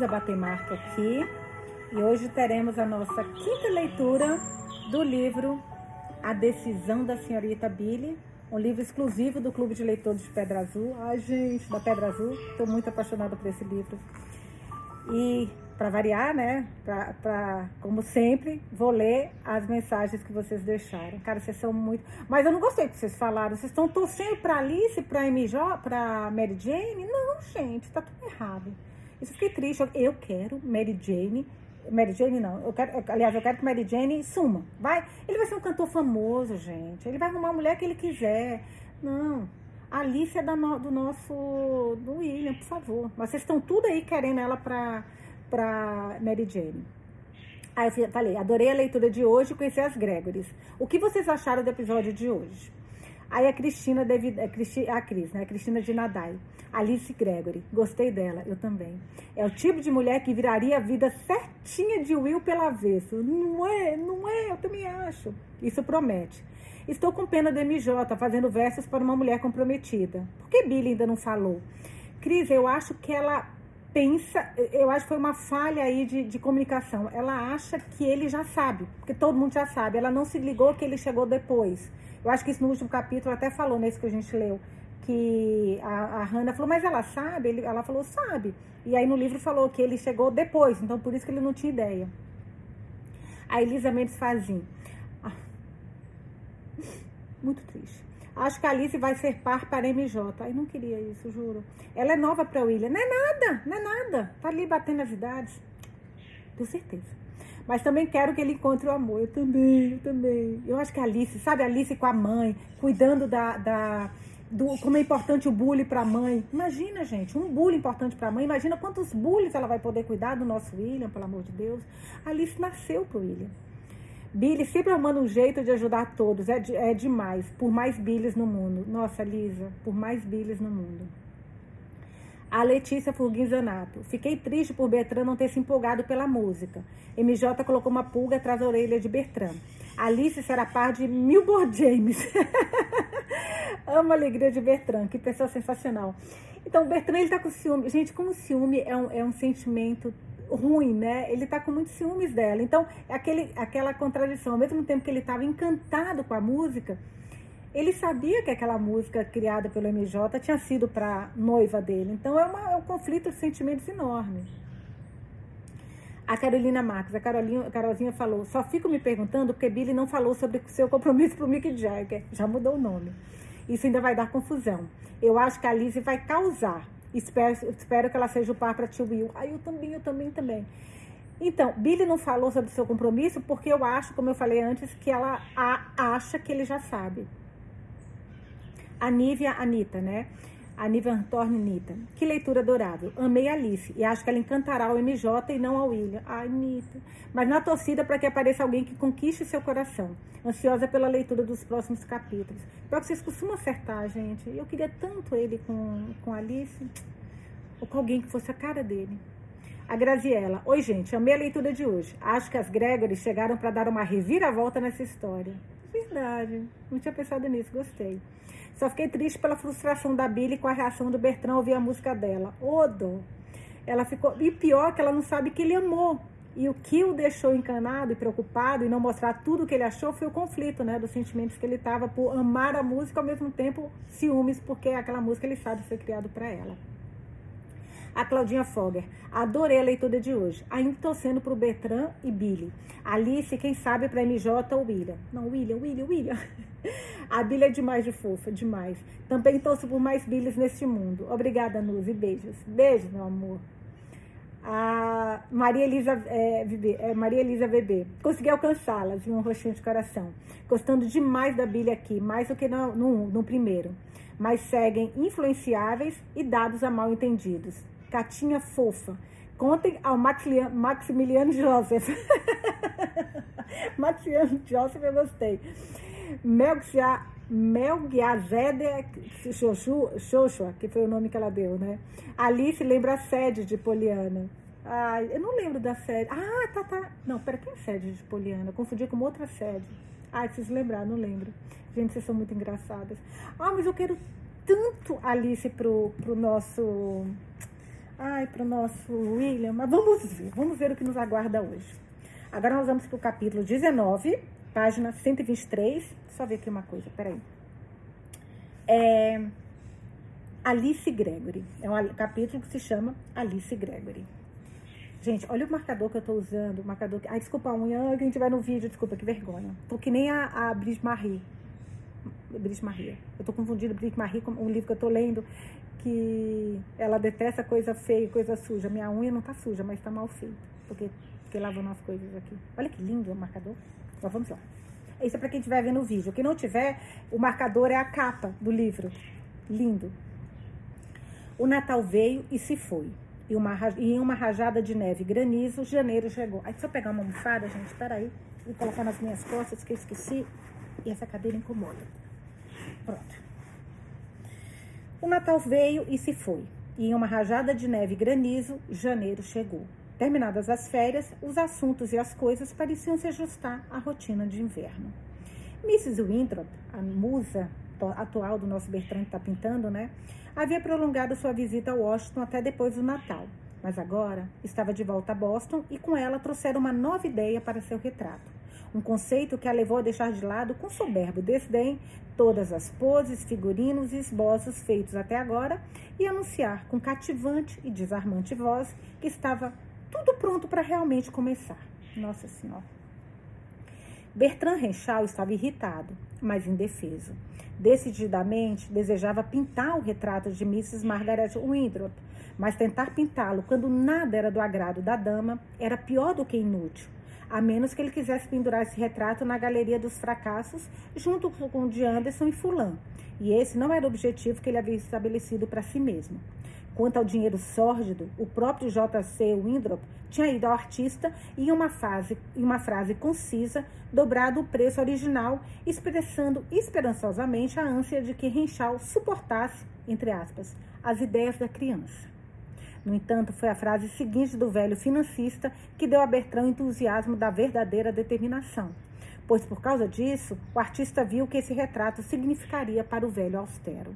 Elisa Batemarca aqui e hoje teremos a nossa quinta leitura do livro A Decisão da Senhorita Billy, um livro exclusivo do Clube de Leitores de Pedra Azul. Ai, gente, da Pedra Azul, estou muito apaixonada por esse livro. E para variar, né? Pra, pra, como sempre, vou ler as mensagens que vocês deixaram. Cara, vocês são muito. Mas eu não gostei do que vocês falaram. Vocês estão torcendo para Alice, para MJ, para Mary Jane? Não, gente, tá tudo errado. Isso fiquei triste. Eu quero Mary Jane. Mary Jane não. Eu quero, aliás, eu quero que Mary Jane suma. Vai. Ele vai ser um cantor famoso, gente. Ele vai arrumar a mulher que ele quiser. Não. A Alice é da no, do nosso. do William, por favor. Mas vocês estão tudo aí querendo ela pra para Mary Jane. Aí eu falei, adorei a leitura de hoje e conheci as Gregorys. O que vocês acharam do episódio de hoje? Aí a Cristina, David, a, a Cris, né? A Cristina de Nadai. Alice Gregory, gostei dela, eu também. É o tipo de mulher que viraria a vida certinha de Will pela avesso. Não é, não é, eu também acho. Isso promete. Estou com pena da MJ fazendo versos para uma mulher comprometida. Por que Billy ainda não falou? Cris, eu acho que ela pensa, eu acho que foi uma falha aí de, de, comunicação. Ela acha que ele já sabe, porque todo mundo já sabe. Ela não se ligou que ele chegou depois. Eu acho que isso no último capítulo até falou nesse que a gente leu. Que a, a Hannah falou, mas ela sabe? Ele, ela falou, sabe. E aí no livro falou que ele chegou depois, então por isso que ele não tinha ideia. A Elisa Mendes Fazim. Ah, muito triste. Acho que a Alice vai ser par para MJ. Ai, não queria isso, juro. Ela é nova para William. Não é nada, não é nada. Tá ali batendo as idades. Tenho certeza. Mas também quero que ele encontre o amor. Eu também, eu também. Eu acho que a Alice, sabe, a Alice com a mãe, cuidando da. da do, como é importante o bullying para a mãe. Imagina, gente, um bullying importante para a mãe. Imagina quantos bullies ela vai poder cuidar do nosso William, pelo amor de Deus. Alice nasceu pro William. Billy sempre arrumando um jeito de ajudar todos. É, de, é demais. Por mais Billys no mundo. Nossa, Lisa, por mais Billys no mundo. A Letícia Furguizanato. Fiquei triste por Bertrand não ter se empolgado pela música. MJ colocou uma pulga atrás da orelha de Bertrand. Alice será par de Milbor James. Amo a alegria de Bertrand. Que pessoa sensacional. Então, Bertrand, ele tá com ciúme. Gente, como ciúme é um, é um sentimento ruim, né? Ele tá com muitos ciúmes dela. Então, é aquele, aquela contradição. Ao mesmo tempo que ele estava encantado com a música, ele sabia que aquela música criada pelo MJ tinha sido para noiva dele. Então, é, uma, é um conflito de sentimentos enorme. A Carolina Marques, a, Carolinha, a Carolzinha falou: só fico me perguntando porque Billy não falou sobre seu compromisso pro Mick Jagger. Já mudou o nome. Isso ainda vai dar confusão. Eu acho que a Lizzie vai causar. Espero, espero que ela seja o par para tio Will. Aí eu também, eu também, também. Então, Billy não falou sobre o seu compromisso porque eu acho, como eu falei antes, que ela acha que ele já sabe. A Nívia Anitta, né? A Nívia Thorne Anitta. Que leitura adorável. Amei a Alice e acho que ela encantará o MJ e não ao William. Ai, Anitta. Mas na torcida para que apareça alguém que conquiste seu coração. Ansiosa pela leitura dos próximos capítulos. Pior que vocês costumam acertar, gente. Eu queria tanto ele com, com a Alice. Ou com alguém que fosse a cara dele. A Graziella. Oi, gente. Amei a leitura de hoje. Acho que as Gregory chegaram para dar uma reviravolta nessa história. Verdade. Não tinha pensado nisso. Gostei. Só fiquei triste pela frustração da Billy com a reação do Bertrand ao ouvir a música dela. Odo. Ela ficou. E pior que ela não sabe que ele amou. E o que o deixou encanado e preocupado e não mostrar tudo o que ele achou foi o conflito, né? Dos sentimentos que ele tava por amar a música ao mesmo tempo ciúmes, porque aquela música ele sabe foi criado para ela. A Claudinha Fogger. Adorei a leitura de hoje. Ainda torcendo pro Bertrand e Billy. Alice, quem sabe para MJ ou William. Não, William, William, William. A Billy é demais de fofa, demais. Também torço por mais Billys neste mundo. Obrigada, Nuzi. Beijos. Beijo, meu amor. A Maria Elisa, é, é, Maria Elisa Bebê. Consegui alcançá-la, de um rostinho de coração. Gostando demais da Billy aqui, mais do que no, no, no primeiro. Mas seguem influenciáveis e dados a mal entendidos. Catinha fofa. Contem ao Maximiliano Joseph. Maximiliano Joseph, eu gostei. Melgiazede Xoxua, que foi o nome que ela deu, né? Alice lembra a sede de Poliana. Ai, eu não lembro da sede. Ah, tá, tá. Não, pera, quem é sede de Poliana? Confundi com outra sede. Ah, preciso lembrar, não lembro. Gente, vocês são muito engraçadas. Ah, mas eu quero tanto Alice pro, pro nosso ai, para o nosso William, mas vamos ver, vamos ver o que nos aguarda hoje. Agora nós vamos para o capítulo 19, página 123. Só ver aqui uma coisa, peraí. É Alice Gregory. É um capítulo que se chama Alice Gregory. Gente, olha o marcador que eu tô usando. Marcador. Ai, desculpa a unha. Quem tiver no vídeo, desculpa, que vergonha. Tô que nem a, a Brice Marie. Brice Marie. Eu tô confundindo Brice Marie com um livro que eu tô lendo. Que ela detesta coisa feia, coisa suja. Minha unha não tá suja, mas tá mal feita. Porque fiquei lavando as coisas aqui. Olha que lindo o marcador. Mas vamos lá. Isso é para quem estiver vendo o vídeo. Quem não tiver, o marcador é a capa do livro. Lindo. O Natal veio e se foi e, uma, e em uma rajada de neve e granizo, janeiro chegou. Aí, deixa eu pegar uma almofada, gente, espera aí, e colocar nas minhas costas, que eu esqueci, e essa cadeira incomoda. Pronto. O Natal veio e se foi, e em uma rajada de neve e granizo, janeiro chegou. Terminadas as férias, os assuntos e as coisas pareciam se ajustar à rotina de inverno. Mrs. Winthrop, a musa atual do nosso Bertrand que está pintando, né? Havia prolongado sua visita a Washington até depois do Natal, mas agora estava de volta a Boston e com ela trouxeram uma nova ideia para seu retrato. Um conceito que a levou a deixar de lado com soberbo desdém todas as poses, figurinos e esboços feitos até agora e anunciar com cativante e desarmante voz que estava tudo pronto para realmente começar. Nossa Senhora. Bertrand Renchal estava irritado, mas indefeso. Decididamente desejava pintar o retrato de Mrs. Margaret Winthrop, mas tentar pintá-lo quando nada era do agrado da dama era pior do que inútil, a menos que ele quisesse pendurar esse retrato na Galeria dos Fracassos junto com o de Anderson e Fulan. E esse não era o objetivo que ele havia estabelecido para si mesmo. Quanto ao dinheiro sórdido, o próprio J.C. Winthrop tinha ido ao artista e, em uma, fase, em uma frase concisa, dobrado o preço original, expressando esperançosamente a ânsia de que Renchal suportasse, entre aspas, as ideias da criança. No entanto, foi a frase seguinte do velho financista que deu a Bertrand o entusiasmo da verdadeira determinação, pois por causa disso, o artista viu que esse retrato significaria para o velho austero.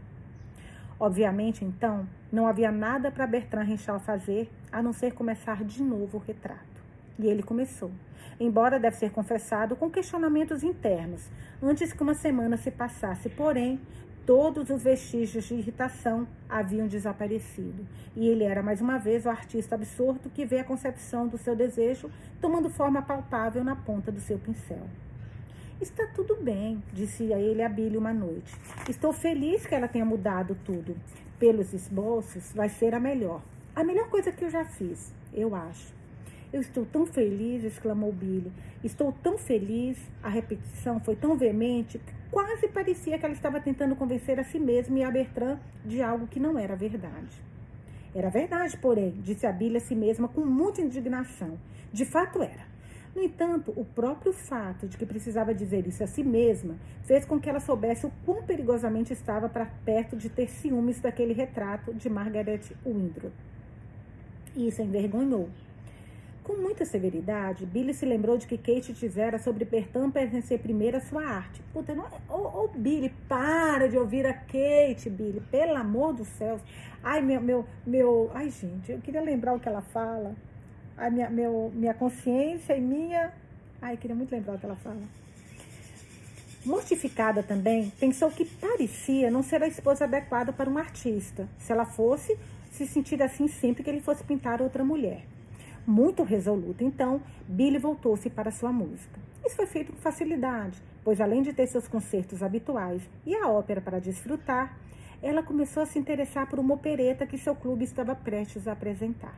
Obviamente, então, não havia nada para Bertrand Renchal fazer a não ser começar de novo o retrato. E ele começou, embora deve ser confessado com questionamentos internos, antes que uma semana se passasse, porém, todos os vestígios de irritação haviam desaparecido. E ele era mais uma vez o artista absorto que vê a concepção do seu desejo tomando forma palpável na ponta do seu pincel. Está tudo bem, disse a ele a Billy uma noite. Estou feliz que ela tenha mudado tudo. Pelos esboços, vai ser a melhor. A melhor coisa que eu já fiz, eu acho. Eu estou tão feliz, exclamou Billy. Estou tão feliz. A repetição foi tão veemente que quase parecia que ela estava tentando convencer a si mesma e a Bertrand de algo que não era verdade. Era verdade, porém, disse a Billy a si mesma com muita indignação. De fato era. No entanto, o próprio fato de que precisava dizer isso a si mesma fez com que ela soubesse o quão perigosamente estava para perto de ter ciúmes daquele retrato de Margaret Winthrop. E isso a envergonhou. Com muita severidade, Billy se lembrou de que Kate dizera sobre Bertrand pertencer primeiro à sua arte. Puta, não, ô, ô, Billy, para de ouvir a Kate, Billy, pelo amor dos céus. Ai, meu, meu, meu, ai, gente, eu queria lembrar o que ela fala a minha, meu, minha consciência e minha. Ai, queria muito lembrar o que ela fala. Mortificada também, pensou que parecia não ser a esposa adequada para um artista, se ela fosse se sentir assim sempre que ele fosse pintar outra mulher. Muito resoluta, então, Billy voltou-se para sua música. Isso foi feito com facilidade, pois além de ter seus concertos habituais e a ópera para desfrutar, ela começou a se interessar por uma opereta que seu clube estava prestes a apresentar.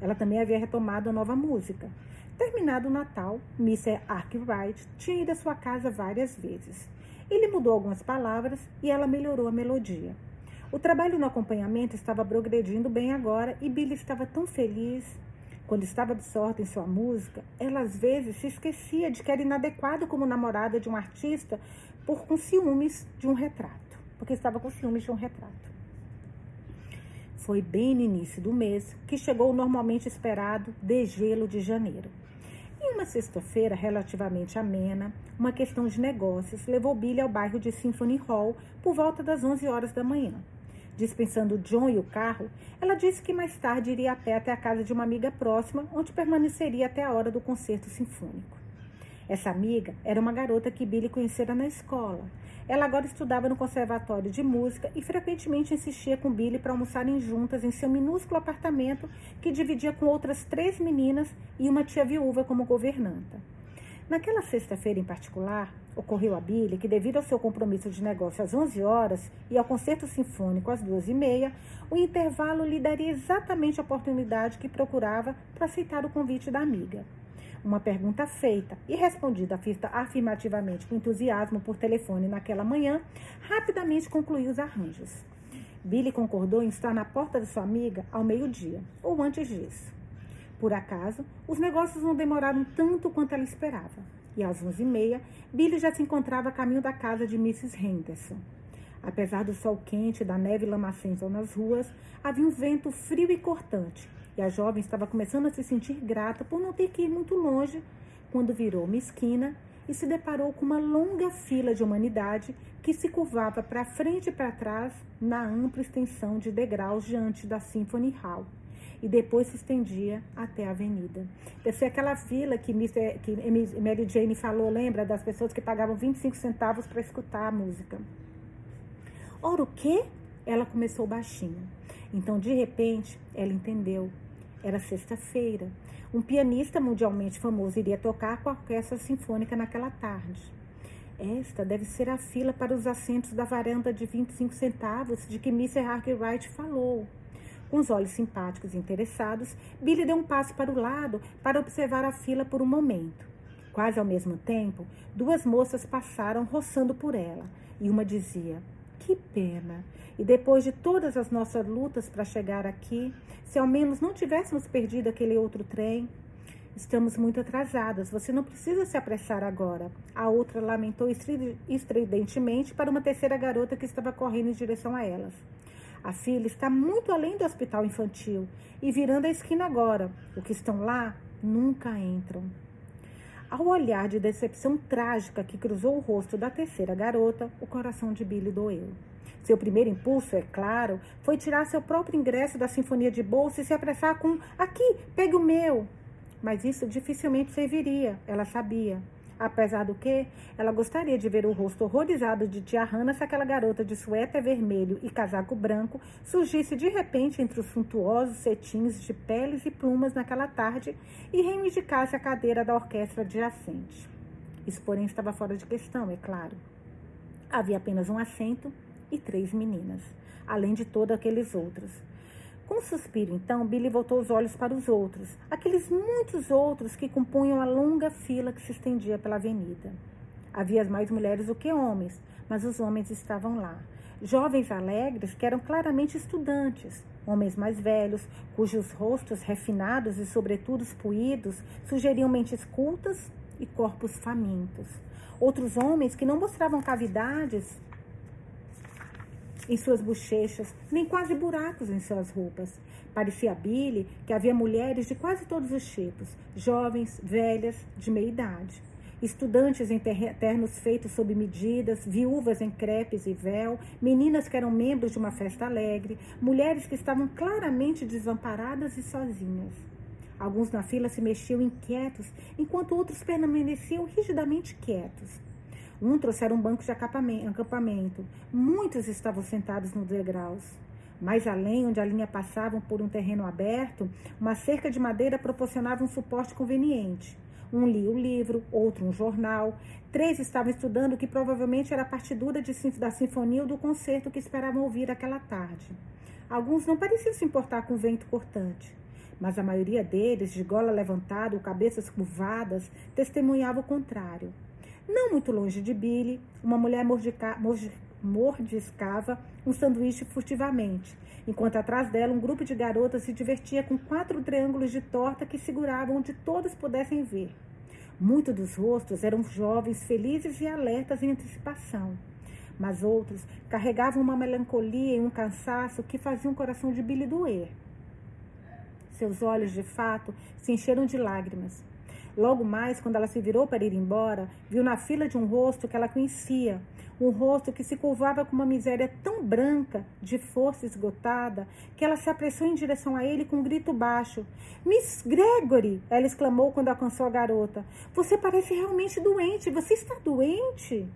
Ela também havia retomado a nova música. Terminado o Natal, Mr. Arkwright tinha ido à sua casa várias vezes. Ele mudou algumas palavras e ela melhorou a melodia. O trabalho no acompanhamento estava progredindo bem agora e Billy estava tão feliz. Quando estava absorta em sua música, ela às vezes se esquecia de que era inadequada como namorada de um artista por com ciúmes de um retrato, porque estava com ciúmes de um retrato. Foi bem no início do mês que chegou o normalmente esperado degelo de janeiro. Em uma sexta-feira relativamente amena, uma questão de negócios levou Billy ao bairro de Symphony Hall por volta das 11 horas da manhã. dispensando John e o carro, ela disse que mais tarde iria a pé até a casa de uma amiga próxima, onde permaneceria até a hora do concerto sinfônico. Essa amiga era uma garota que Billy conhecera na escola. Ela agora estudava no conservatório de música e frequentemente insistia com Billy para almoçarem juntas em seu minúsculo apartamento que dividia com outras três meninas e uma tia viúva como governanta. Naquela sexta-feira em particular, ocorreu a Billy que, devido ao seu compromisso de negócio às 11 horas e ao concerto sinfônico às duas e meia, o intervalo lhe daria exatamente a oportunidade que procurava para aceitar o convite da amiga. Uma pergunta feita e respondida afirmativamente com entusiasmo por telefone naquela manhã, rapidamente concluiu os arranjos. Billy concordou em estar na porta de sua amiga ao meio-dia, ou antes disso. Por acaso, os negócios não demoraram tanto quanto ela esperava, e às onze e meia, Billy já se encontrava a caminho da casa de Mrs. Henderson. Apesar do sol quente e da neve lamacenta nas ruas, havia um vento frio e cortante, e a jovem estava começando a se sentir grata por não ter que ir muito longe, quando virou uma esquina e se deparou com uma longa fila de humanidade que se curvava para frente e para trás na ampla extensão de degraus diante da Symphony Hall e depois se estendia até a avenida. Ser aquela fila que, Mr., que Mary Jane falou, lembra? Das pessoas que pagavam 25 centavos para escutar a música. Ora, o quê? Ela começou baixinho. Então, de repente, ela entendeu. Era sexta-feira. Um pianista mundialmente famoso iria tocar com a orquestra sinfônica naquela tarde. Esta deve ser a fila para os assentos da varanda de 25 centavos de que Mr. Arkwright falou. Com os olhos simpáticos e interessados, Billy deu um passo para o lado para observar a fila por um momento. Quase ao mesmo tempo, duas moças passaram roçando por ela, e uma dizia: Que pena! E depois de todas as nossas lutas para chegar aqui, se ao menos não tivéssemos perdido aquele outro trem. Estamos muito atrasadas, você não precisa se apressar agora. A outra lamentou estridentemente para uma terceira garota que estava correndo em direção a elas. A filha está muito além do hospital infantil e virando a esquina agora. O que estão lá nunca entram. Ao olhar de decepção trágica que cruzou o rosto da terceira garota, o coração de Billy doeu. Seu primeiro impulso, é claro, foi tirar seu próprio ingresso da Sinfonia de Bolsa e se apressar com: Aqui, pegue o meu! Mas isso dificilmente serviria, ela sabia. Apesar do que, ela gostaria de ver o rosto horrorizado de tia Hannah se aquela garota de suéter vermelho e casaco branco surgisse de repente entre os suntuosos cetins de peles e plumas naquela tarde e reivindicasse a cadeira da orquestra adjacente. Isso, porém, estava fora de questão, é claro. Havia apenas um assento e três meninas, além de todos aqueles outros. Com um suspiro, então, Billy voltou os olhos para os outros, aqueles muitos outros que compunham a longa fila que se estendia pela avenida. Havia mais mulheres do que homens, mas os homens estavam lá. Jovens alegres que eram claramente estudantes, homens mais velhos, cujos rostos refinados e sobretudo puídos sugeriam mentes cultas e corpos famintos. Outros homens que não mostravam cavidades em suas bochechas, nem quase buracos em suas roupas. Parecia a Billy que havia mulheres de quase todos os tipos, jovens, velhas, de meia idade. Estudantes em ternos feitos sob medidas, viúvas em crepes e véu, meninas que eram membros de uma festa alegre, mulheres que estavam claramente desamparadas e sozinhas. Alguns na fila se mexiam inquietos, enquanto outros permaneciam rigidamente quietos. Um trouxera um banco de acampamento. Muitos estavam sentados nos degraus. Mais além, onde a linha passava por um terreno aberto, uma cerca de madeira proporcionava um suporte conveniente. Um lia o livro, outro um jornal. Três estavam estudando o que provavelmente era a partidura de, da sinfonia ou do concerto que esperavam ouvir aquela tarde. Alguns não pareciam se importar com o vento cortante, mas a maioria deles, de gola levantada ou cabeças curvadas, testemunhava o contrário. Não muito longe de Billy, uma mulher mordiscava um sanduíche furtivamente, enquanto atrás dela um grupo de garotas se divertia com quatro triângulos de torta que seguravam onde todas pudessem ver. Muitos dos rostos eram jovens, felizes e alertas em antecipação, mas outros carregavam uma melancolia e um cansaço que faziam o coração de Billy doer. Seus olhos, de fato, se encheram de lágrimas. Logo mais, quando ela se virou para ir embora, viu na fila de um rosto que ela conhecia, um rosto que se curvava com uma miséria tão branca, de força esgotada, que ela se apressou em direção a ele com um grito baixo. Miss Gregory! Ela exclamou quando alcançou a garota. Você parece realmente doente. Você está doente?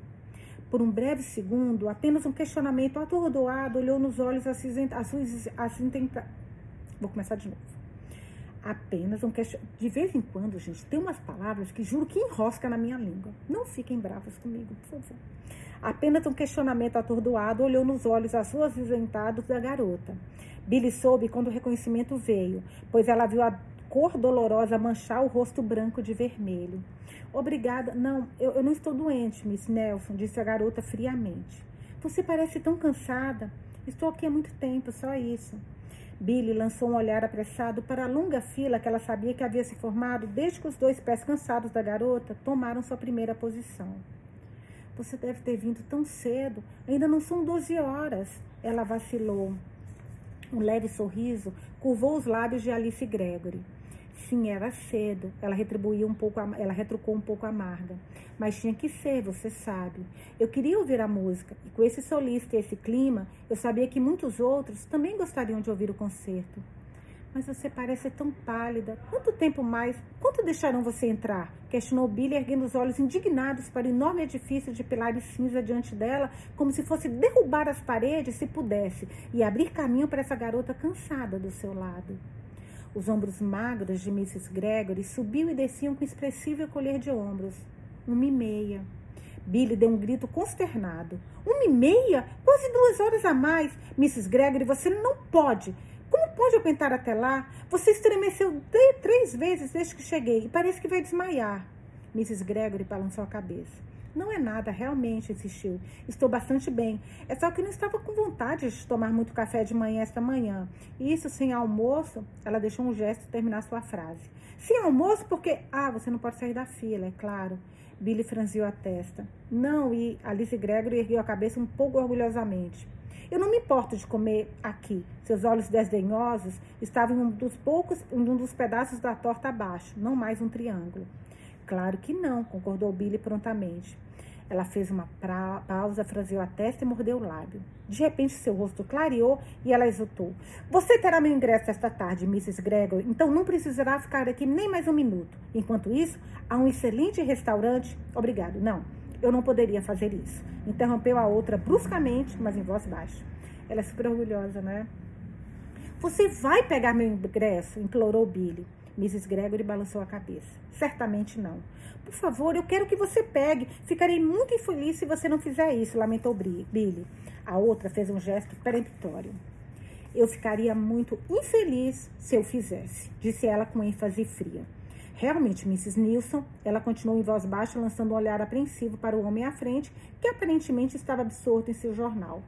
Por um breve segundo, apenas um questionamento atordoado olhou nos olhos acinzentados. Vou começar de novo. Apenas um questionamento. De vez em quando, gente, tem umas palavras que juro que enrosca na minha língua. Não fiquem bravas comigo, por favor. Apenas um questionamento atordoado olhou nos olhos acinzentados da garota. Billy soube quando o reconhecimento veio, pois ela viu a cor dolorosa manchar o rosto branco de vermelho. Obrigada. Não, eu, eu não estou doente, Miss Nelson, disse a garota friamente. Você parece tão cansada. Estou aqui há muito tempo, só isso. Billy lançou um olhar apressado para a longa fila que ela sabia que havia se formado desde que os dois pés cansados da garota tomaram sua primeira posição. Você deve ter vindo tão cedo. Ainda não são 12 horas. Ela vacilou. Um leve sorriso curvou os lábios de Alice Gregory. Sim, era cedo. Ela retribuiu um pouco, ela retrucou um pouco amarga. Mas tinha que ser, você sabe. Eu queria ouvir a música, e com esse solista e esse clima, eu sabia que muitos outros também gostariam de ouvir o concerto. Mas você parece tão pálida. Quanto tempo mais? Quanto deixarão você entrar? Questionou Billy, erguendo os olhos indignados para o enorme edifício de pilares cinza diante dela, como se fosse derrubar as paredes se pudesse e abrir caminho para essa garota cansada do seu lado. Os ombros magros de Mrs. Gregory subiam e desciam com expressivo colher de ombros. Uma e meia. Billy deu um grito consternado. Uma e meia? Quase duas horas a mais. Mrs. Gregory, você não pode. Como pode aguentar até lá? Você estremeceu três vezes desde que cheguei e parece que vai desmaiar. Mrs. Gregory balançou a cabeça. Não é nada, realmente, insistiu. Estou bastante bem. É só que não estava com vontade de tomar muito café de manhã esta manhã. E isso sem almoço, ela deixou um gesto terminar sua frase. Sem almoço, porque. Ah, você não pode sair da fila, é claro. Billy franziu a testa. Não, e Alice Gregory ergueu a cabeça um pouco orgulhosamente. Eu não me importo de comer aqui. Seus olhos desdenhosos estavam em um dos poucos, um dos pedaços da torta abaixo, não mais um triângulo. Claro que não, concordou Billy prontamente. Ela fez uma pausa, franziu a testa e mordeu o lábio. De repente, seu rosto clareou e ela exultou. Você terá meu ingresso esta tarde, Mrs. Gregor, então não precisará ficar aqui nem mais um minuto. Enquanto isso, há um excelente restaurante. Obrigado. Não, eu não poderia fazer isso. Interrompeu a outra bruscamente, mas em voz baixa. Ela é super orgulhosa, né? Você vai pegar meu ingresso? implorou Billy. Mrs. Gregory balançou a cabeça. Certamente não. Por favor, eu quero que você pegue. Ficarei muito infeliz se você não fizer isso, lamentou Billy. A outra fez um gesto peremptório. Eu ficaria muito infeliz se eu fizesse, disse ela com ênfase fria. Realmente, Mrs. Nilson, ela continuou em voz baixa, lançando um olhar apreensivo para o homem à frente, que aparentemente estava absorto em seu jornal.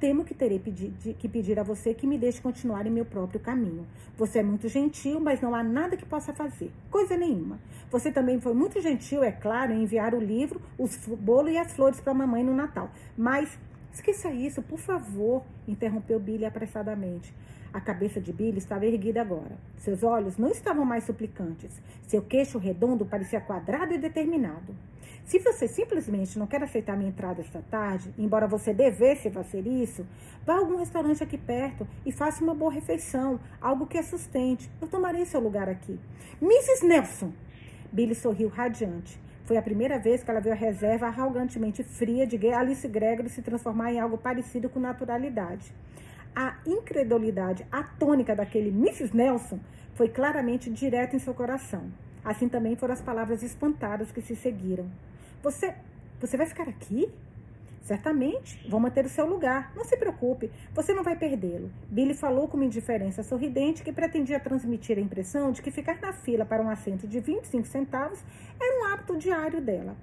Temo que terei pedir, que pedir a você que me deixe continuar em meu próprio caminho. Você é muito gentil, mas não há nada que possa fazer. Coisa nenhuma. Você também foi muito gentil, é claro, em enviar o livro, os bolo e as flores para a mamãe no Natal. Mas esqueça isso, por favor, interrompeu Billy apressadamente. A cabeça de Billy estava erguida agora. Seus olhos não estavam mais suplicantes. Seu queixo redondo parecia quadrado e determinado. Se você simplesmente não quer aceitar minha entrada esta tarde, embora você devesse fazer isso, vá a algum restaurante aqui perto e faça uma boa refeição, algo que a sustente. Eu tomarei seu lugar aqui. Mrs. Nelson! Billy sorriu radiante. Foi a primeira vez que ela viu a reserva arrogantemente fria de Alice Gregory se transformar em algo parecido com naturalidade. A incredulidade atônica daquele Mrs. Nelson foi claramente direta em seu coração. Assim também foram as palavras espantadas que se seguiram. Você, você vai ficar aqui? Certamente, vou manter o seu lugar. Não se preocupe, você não vai perdê-lo. Billy falou com uma indiferença sorridente que pretendia transmitir a impressão de que ficar na fila para um assento de 25 centavos era um hábito diário dela.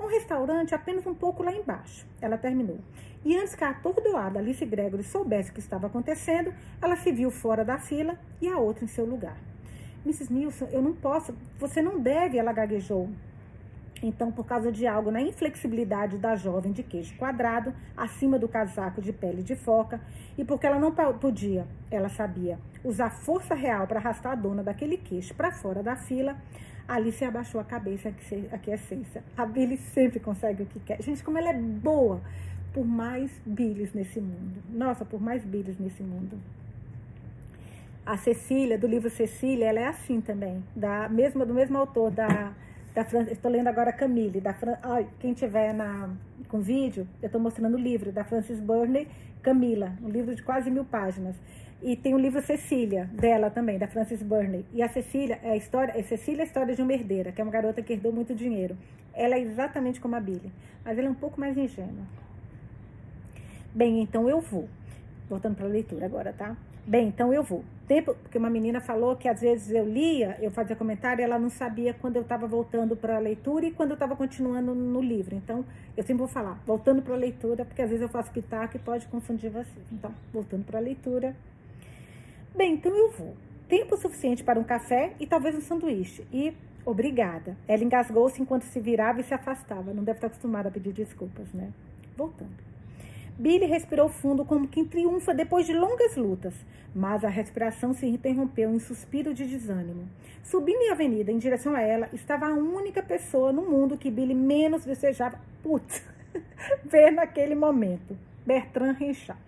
Um restaurante apenas um pouco lá embaixo. Ela terminou. E antes que a atordoada Alice Gregory soubesse o que estava acontecendo, ela se viu fora da fila e a outra em seu lugar. Mrs. Nilson, eu não posso, você não deve, ela gaguejou. Então, por causa de algo na inflexibilidade da jovem de queijo quadrado, acima do casaco de pele de foca, e porque ela não podia, ela sabia, usar força real para arrastar a dona daquele queixo para fora da fila, Alice abaixou a cabeça, a quiescência. A Billy sempre consegue o que quer. Gente, como ela é boa! por mais Billys nesse mundo. Nossa, por mais Billys nesse mundo. A Cecília, do livro Cecília, ela é assim também, da mesma, do mesmo autor, da, da estou lendo agora Camille, da ai, quem tiver na, com vídeo, eu estou mostrando o livro da Frances Burney, Camila, um livro de quase mil páginas. E tem o livro Cecília, dela também, da Frances Burney. E a Cecília é a história, é Cecília é a história de uma herdeira, que é uma garota que herdou muito dinheiro. Ela é exatamente como a Billy, mas ela é um pouco mais ingênua. Bem, então eu vou. Voltando para a leitura agora, tá? Bem, então eu vou. Tempo, porque uma menina falou que às vezes eu lia, eu fazia comentário, ela não sabia quando eu estava voltando para a leitura e quando eu estava continuando no livro. Então, eu sempre vou falar, voltando para a leitura, porque às vezes eu faço pitaco e pode confundir vocês. Então, voltando para a leitura, Bem, então eu vou. Tempo suficiente para um café e talvez um sanduíche. E obrigada. Ela engasgou-se enquanto se virava e se afastava. Não deve estar acostumada a pedir desculpas, né? Voltando. Billy respirou fundo como quem triunfa depois de longas lutas, mas a respiração se interrompeu em suspiro de desânimo. Subindo em avenida em direção a ela, estava a única pessoa no mundo que Billy menos desejava, putz, ver naquele momento. Bertrand Richard.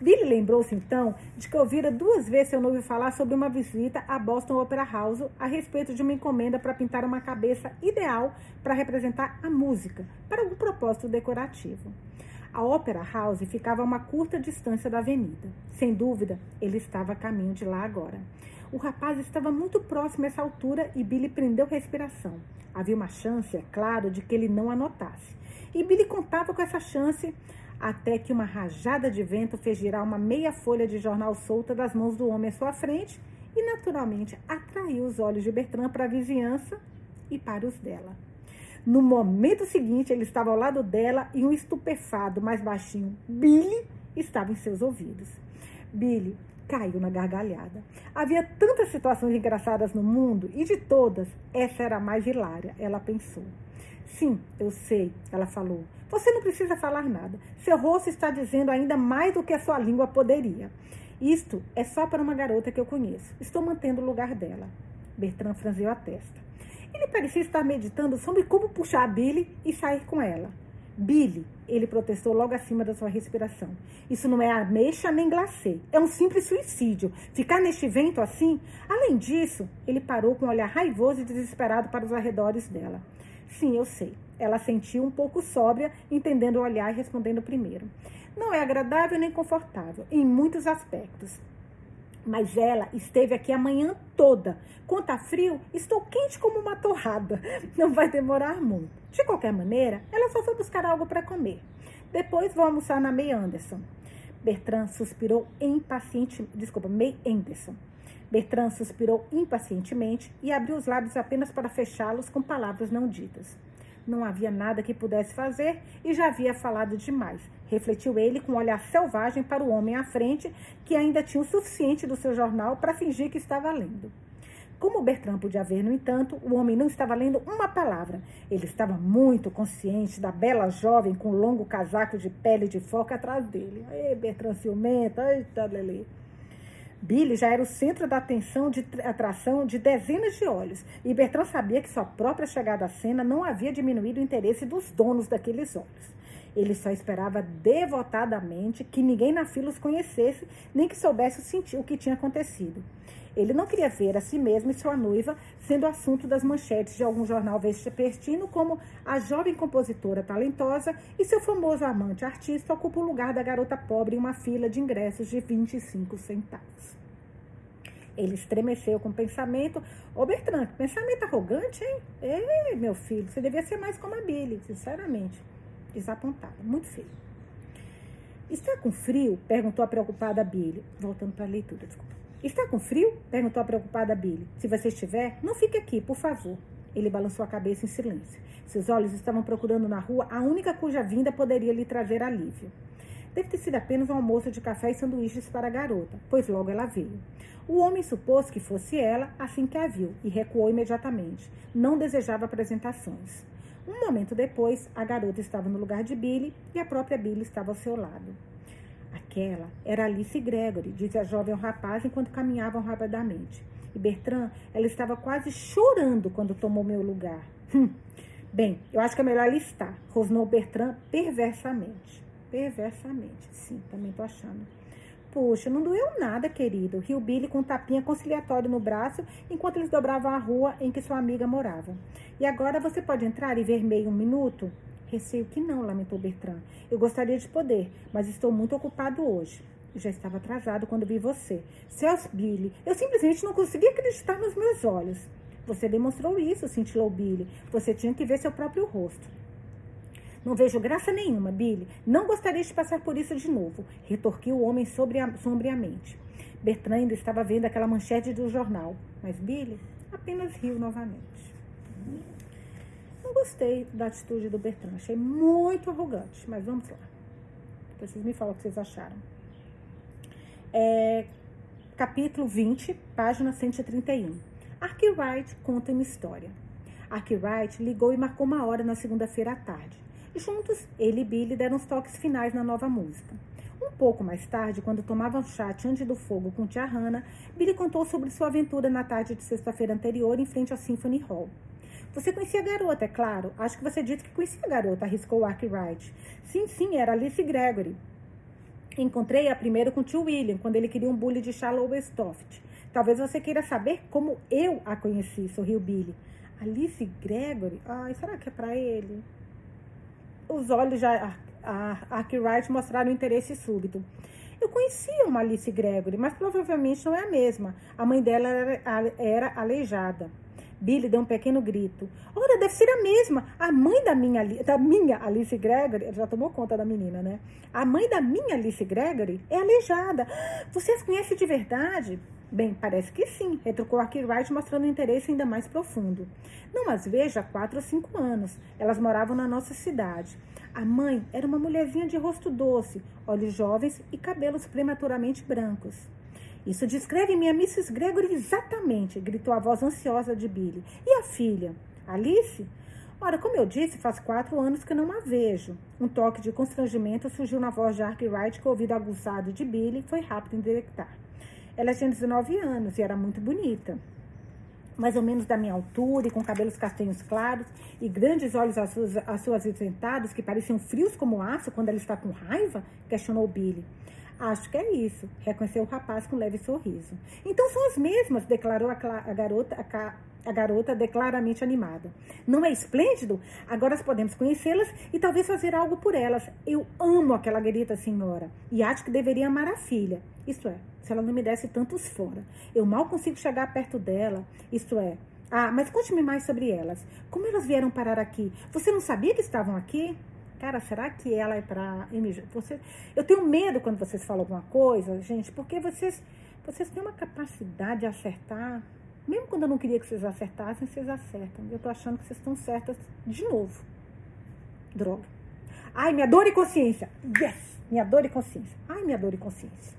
Billy lembrou-se então de que ouvira duas vezes seu noivo falar sobre uma visita à Boston Opera House a respeito de uma encomenda para pintar uma cabeça ideal para representar a música, para algum propósito decorativo. A Opera House ficava a uma curta distância da avenida. Sem dúvida, ele estava a caminho de lá agora. O rapaz estava muito próximo a essa altura e Billy prendeu respiração. Havia uma chance, é claro, de que ele não anotasse. E Billy contava com essa chance até que uma rajada de vento fez girar uma meia folha de jornal solta das mãos do homem à sua frente e, naturalmente, atraiu os olhos de Bertrand para a vizinhança e para os dela. No momento seguinte, ele estava ao lado dela e um estupefado, mais baixinho, Billy, estava em seus ouvidos. Billy caiu na gargalhada. Havia tantas situações engraçadas no mundo e de todas, essa era a mais hilária, ela pensou. Sim, eu sei, ela falou. Você não precisa falar nada. Seu rosto está dizendo ainda mais do que a sua língua poderia. Isto é só para uma garota que eu conheço. Estou mantendo o lugar dela. Bertrand franziu a testa. Ele parecia estar meditando sobre como puxar a Billy e sair com ela. Billy, ele protestou logo acima da sua respiração. Isso não é ameixa nem glacê. É um simples suicídio. Ficar neste vento assim? Além disso, ele parou com um olhar raivoso e desesperado para os arredores dela. Sim, eu sei. Ela sentiu um pouco sóbria, entendendo o olhar e respondendo primeiro. Não é agradável nem confortável, em muitos aspectos. Mas ela esteve aqui a manhã toda. Quanto a frio, estou quente como uma torrada. Não vai demorar muito. De qualquer maneira, ela só foi buscar algo para comer. Depois vou almoçar na May Anderson. Bertrand suspirou impaciente, desculpa, May Anderson. Bertrand suspirou impacientemente e abriu os lábios apenas para fechá-los com palavras não ditas. Não havia nada que pudesse fazer e já havia falado demais. Refletiu ele com um olhar selvagem para o homem à frente, que ainda tinha o suficiente do seu jornal para fingir que estava lendo. Como Bertrand podia ver, no entanto, o homem não estava lendo uma palavra. Ele estava muito consciente da bela jovem com longo casaco de pele de foca atrás dele. Ei, Bertrand ciumento, eita, Lelê. Billy já era o centro da atenção de atração de dezenas de olhos, e Bertrand sabia que sua própria chegada à cena não havia diminuído o interesse dos donos daqueles olhos. Ele só esperava devotadamente que ninguém na fila os conhecesse, nem que soubesse sentir o que tinha acontecido. Ele não queria ver a si mesmo e sua noiva sendo assunto das manchetes de algum jornal vespertino, como a jovem compositora talentosa e seu famoso amante artista ocupa o lugar da garota pobre em uma fila de ingressos de 25 centavos. Ele estremeceu com o pensamento. Ô Bertrand, pensamento arrogante, hein? Ei, meu filho, você devia ser mais como a Billy, sinceramente. Desapontada, muito feio. Está com frio? Perguntou a preocupada Billy. Voltando para a leitura, desculpa. Está com frio? Perguntou a preocupada Billy. Se você estiver, não fique aqui, por favor. Ele balançou a cabeça em silêncio. Seus olhos estavam procurando na rua a única cuja vinda poderia lhe trazer alívio. Deve ter sido apenas um almoço de café e sanduíches para a garota, pois logo ela veio. O homem supôs que fosse ela assim que a viu e recuou imediatamente. Não desejava apresentações. Um momento depois, a garota estava no lugar de Billy e a própria Billy estava ao seu lado. Aquela era Alice Gregory, disse a jovem ao rapaz enquanto caminhavam rapidamente. E Bertrand, ela estava quase chorando quando tomou meu lugar. Hum. Bem, eu acho que é melhor alistar, rosnou Bertrand perversamente. Perversamente. Sim, também tô achando. Puxa, não doeu nada, querido. Riu Billy com um tapinha conciliatório no braço enquanto eles dobravam a rua em que sua amiga morava. E agora você pode entrar e ver meio um minuto? Receio que não, lamentou Bertrand. Eu gostaria de poder, mas estou muito ocupado hoje. Já estava atrasado quando vi você. Céus, Billy, eu simplesmente não conseguia acreditar nos meus olhos. Você demonstrou isso, cintilou Billy. Você tinha que ver seu próprio rosto. Não vejo graça nenhuma, Billy. Não gostaria de passar por isso de novo, retorquiu o homem sombriamente. Bertrand ainda estava vendo aquela manchete do jornal, mas Billy apenas riu novamente. Não gostei da atitude do Bertrand, achei muito arrogante, mas vamos lá. Depois vocês me falam o que vocês acharam. É, capítulo 20, página 131. Arkwright conta uma história. Arkwright ligou e marcou uma hora na segunda-feira à tarde. Juntos, ele e Billy deram os toques finais na nova música. Um pouco mais tarde, quando tomavam chá diante do fogo com tia Hannah, Billy contou sobre sua aventura na tarde de sexta-feira anterior em frente ao Symphony Hall. Você conhecia a garota, é claro. Acho que você disse que conhecia a garota, arriscou Arkwright. Sim, sim, era Alice Gregory. Encontrei-a primeiro com o tio William, quando ele queria um bully de Shallow Westoft. Talvez você queira saber como eu a conheci, sorriu Billy. Alice Gregory? Ai, será que é para ele? Os olhos a Arkwright mostraram interesse súbito. Eu conhecia uma Alice Gregory, mas provavelmente não é a mesma. A mãe dela era, era aleijada. Billy deu um pequeno grito. Ora, deve ser a mesma. A mãe da minha, da minha Alice Gregory, já tomou conta da menina, né? A mãe da minha Alice Gregory é aleijada. Você as conhece de verdade? Bem, parece que sim, retrucou Arkwright mostrando um interesse ainda mais profundo. Não as vejo há quatro ou cinco anos. Elas moravam na nossa cidade. A mãe era uma mulherzinha de rosto doce, olhos jovens e cabelos prematuramente brancos. Isso descreve minha Mrs. Gregory exatamente, gritou a voz ansiosa de Billy. E a filha? Alice? Ora, como eu disse, faz quatro anos que não a vejo. Um toque de constrangimento surgiu na voz de Arkwright, que o ouvido aguçado de Billy foi rápido em detectar. Ela tinha 19 anos e era muito bonita. Mais ou menos da minha altura e com cabelos castanhos claros e grandes olhos acinzentados que pareciam frios como aço quando ela está com raiva, questionou Billy. Acho que é isso, reconheceu o rapaz com um leve sorriso. Então são as mesmas, declarou a, a garota, a, a garota declaramente animada. Não é esplêndido? Agora podemos conhecê-las e talvez fazer algo por elas. Eu amo aquela guerita senhora e acho que deveria amar a filha. Isto é, se ela não me desse tantos fora. Eu mal consigo chegar perto dela. Isto é. Ah, mas conte-me mais sobre elas. Como elas vieram parar aqui? Você não sabia que estavam aqui? Cara, será que ela é para Você, eu tenho medo quando vocês falam alguma coisa, gente, porque vocês, vocês têm uma capacidade de acertar. Mesmo quando eu não queria que vocês acertassem, vocês acertam. Eu tô achando que vocês estão certas de novo. Droga. Ai, minha dor e consciência. Yes! Minha dor e consciência. Ai, minha dor e consciência.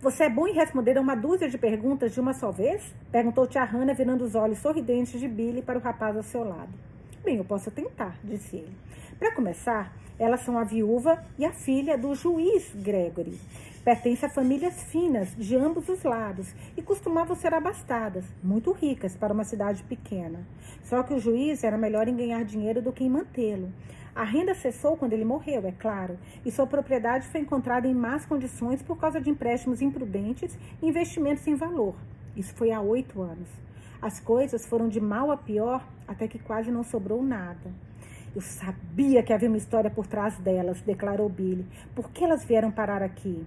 Você é bom em responder a uma dúzia de perguntas de uma só vez? Perguntou Tia Hannah, virando os olhos sorridentes de Billy para o rapaz ao seu lado. Bem, eu posso tentar, disse ele. Para começar, elas são a viúva e a filha do juiz Gregory. Pertencem a famílias finas de ambos os lados e costumavam ser abastadas, muito ricas para uma cidade pequena. Só que o juiz era melhor em ganhar dinheiro do que em mantê-lo. A renda cessou quando ele morreu, é claro, e sua propriedade foi encontrada em más condições por causa de empréstimos imprudentes e investimentos sem valor. Isso foi há oito anos. As coisas foram de mal a pior até que quase não sobrou nada. Eu sabia que havia uma história por trás delas, declarou Billy. Por que elas vieram parar aqui?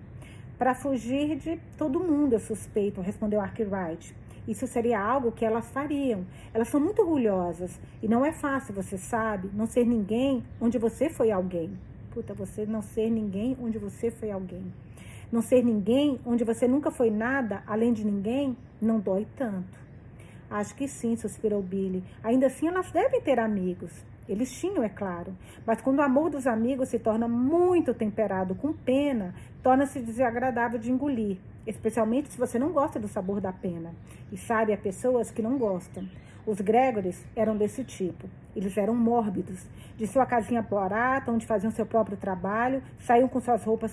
Para fugir de todo mundo, eu suspeito, respondeu Arkwright. Isso seria algo que elas fariam. Elas são muito orgulhosas. E não é fácil, você sabe, não ser ninguém onde você foi alguém. Puta, você não ser ninguém onde você foi alguém. Não ser ninguém onde você nunca foi nada além de ninguém não dói tanto. Acho que sim, suspirou Billy. Ainda assim, elas devem ter amigos. Eles tinham, é claro. Mas quando o amor dos amigos se torna muito temperado com pena, torna-se desagradável de engolir, especialmente se você não gosta do sabor da pena. E sabe, há pessoas que não gostam. Os Gregores eram desse tipo. Eles eram mórbidos. De sua casinha barata, onde faziam seu próprio trabalho, saíam com suas roupas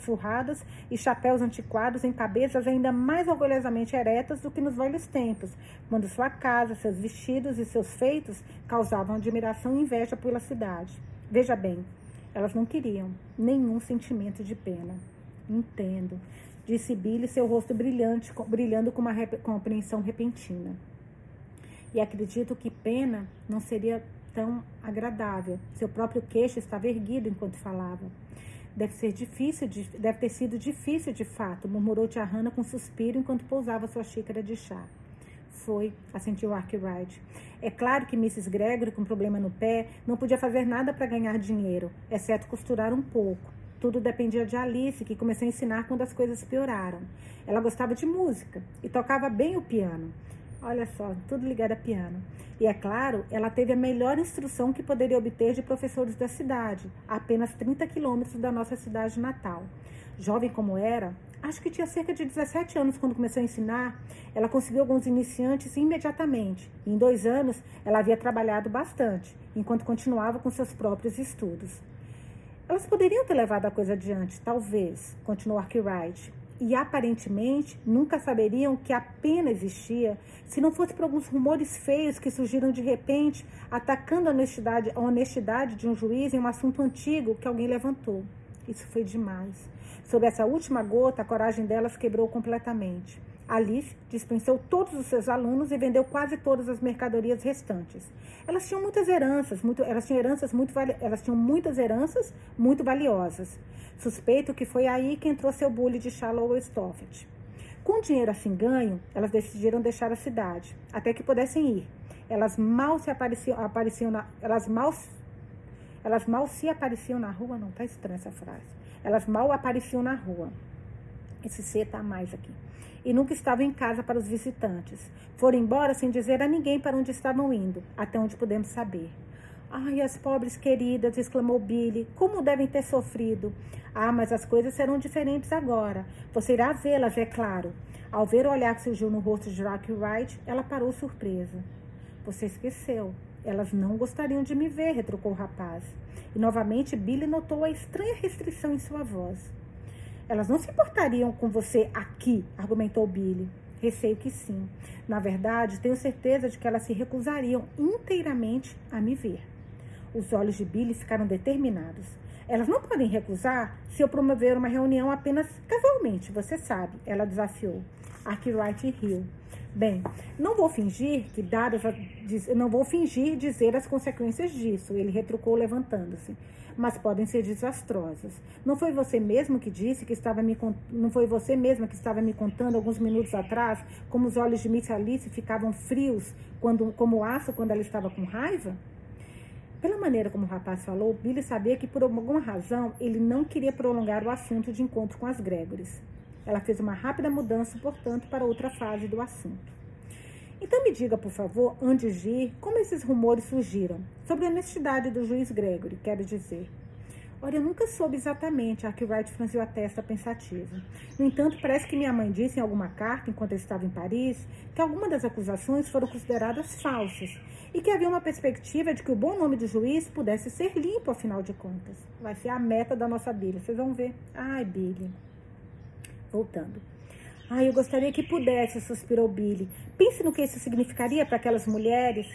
surradas e chapéus antiquados em cabeças ainda mais orgulhosamente eretas do que nos velhos tempos, quando sua casa, seus vestidos e seus feitos causavam admiração e inveja pela cidade. Veja bem, Elas não queriam nenhum sentimento de pena. Entendo, disse Billy, seu rosto brilhante, brilhando com uma compreensão repentina. E acredito que pena não seria tão agradável. Seu próprio queixo estava erguido enquanto falava. Deve ser difícil, de, deve ter sido difícil de fato, murmurou Tia Hannah com suspiro enquanto pousava sua xícara de chá. Foi, assentiu Arkwright. É claro que Mrs. Gregory, com problema no pé, não podia fazer nada para ganhar dinheiro, exceto costurar um pouco. Tudo dependia de Alice, que começou a ensinar quando as coisas pioraram. Ela gostava de música e tocava bem o piano. Olha só, tudo ligado a piano. E é claro, ela teve a melhor instrução que poderia obter de professores da cidade, a apenas 30 quilômetros da nossa cidade natal. Jovem como era, acho que tinha cerca de 17 anos quando começou a ensinar, ela conseguiu alguns iniciantes imediatamente. Em dois anos, ela havia trabalhado bastante, enquanto continuava com seus próprios estudos. Elas poderiam ter levado a coisa adiante, talvez, continuou Arkwright, e aparentemente nunca saberiam que a pena existia se não fosse por alguns rumores feios que surgiram de repente, atacando a honestidade, a honestidade de um juiz em um assunto antigo que alguém levantou. Isso foi demais. Sob essa última gota, a coragem delas quebrou completamente. Alice dispensou todos os seus alunos e vendeu quase todas as mercadorias restantes. Elas tinham muitas heranças, muito, elas tinham heranças muito elas tinham muitas heranças muito valiosas. Suspeito que foi aí que entrou seu bully de Shallow Stoffet. Com dinheiro assim ganho, elas decidiram deixar a cidade, até que pudessem ir. Elas mal se apareciam, apareciam na, elas mal elas mal se apareciam na rua, não tá estranha essa frase. Elas mal apareciam na rua. Esse C tá mais aqui. E nunca estavam em casa para os visitantes. Foram embora sem dizer a ninguém para onde estavam indo, até onde podemos saber. Ai, as pobres queridas, exclamou Billy, como devem ter sofrido. Ah, mas as coisas serão diferentes agora. Você irá vê-las, é claro. Ao ver o olhar que surgiu no rosto de Rocky Wright, ela parou surpresa. Você esqueceu. Elas não gostariam de me ver, retrucou o rapaz. E novamente Billy notou a estranha restrição em sua voz. Elas não se importariam com você aqui, argumentou Billy. Receio que sim. Na verdade, tenho certeza de que elas se recusariam inteiramente a me ver. Os olhos de Billy ficaram determinados. Elas não podem recusar se eu promover uma reunião apenas casualmente, você sabe, ela desafiou. Arkwright riu. Bem, não vou fingir que dadas a, não vou fingir dizer as consequências disso, ele retrucou levantando-se. Mas podem ser desastrosas. Não foi você mesmo que disse que estava me não foi você mesma que estava me contando alguns minutos atrás como os olhos de Miss Alice ficavam frios quando como aço quando ela estava com raiva? Pela maneira como o rapaz falou, Billy sabia que por alguma razão ele não queria prolongar o assunto de encontro com as Gregores. Ela fez uma rápida mudança, portanto, para outra fase do assunto. Então me diga, por favor, antes de ir, como esses rumores surgiram? Sobre a honestidade do juiz Gregory, quero dizer. Olha, eu nunca soube exatamente, Arkwright franziu a testa pensativa. No entanto, parece que minha mãe disse em alguma carta, enquanto eu estava em Paris, que algumas das acusações foram consideradas falsas e que havia uma perspectiva de que o bom nome do juiz pudesse ser limpo, afinal de contas. Vai ser a meta da nossa Bíblia, vocês vão ver. Ai, Billy. Voltando. Ai, eu gostaria que pudesse, suspirou Billy. Pense no que isso significaria para aquelas mulheres.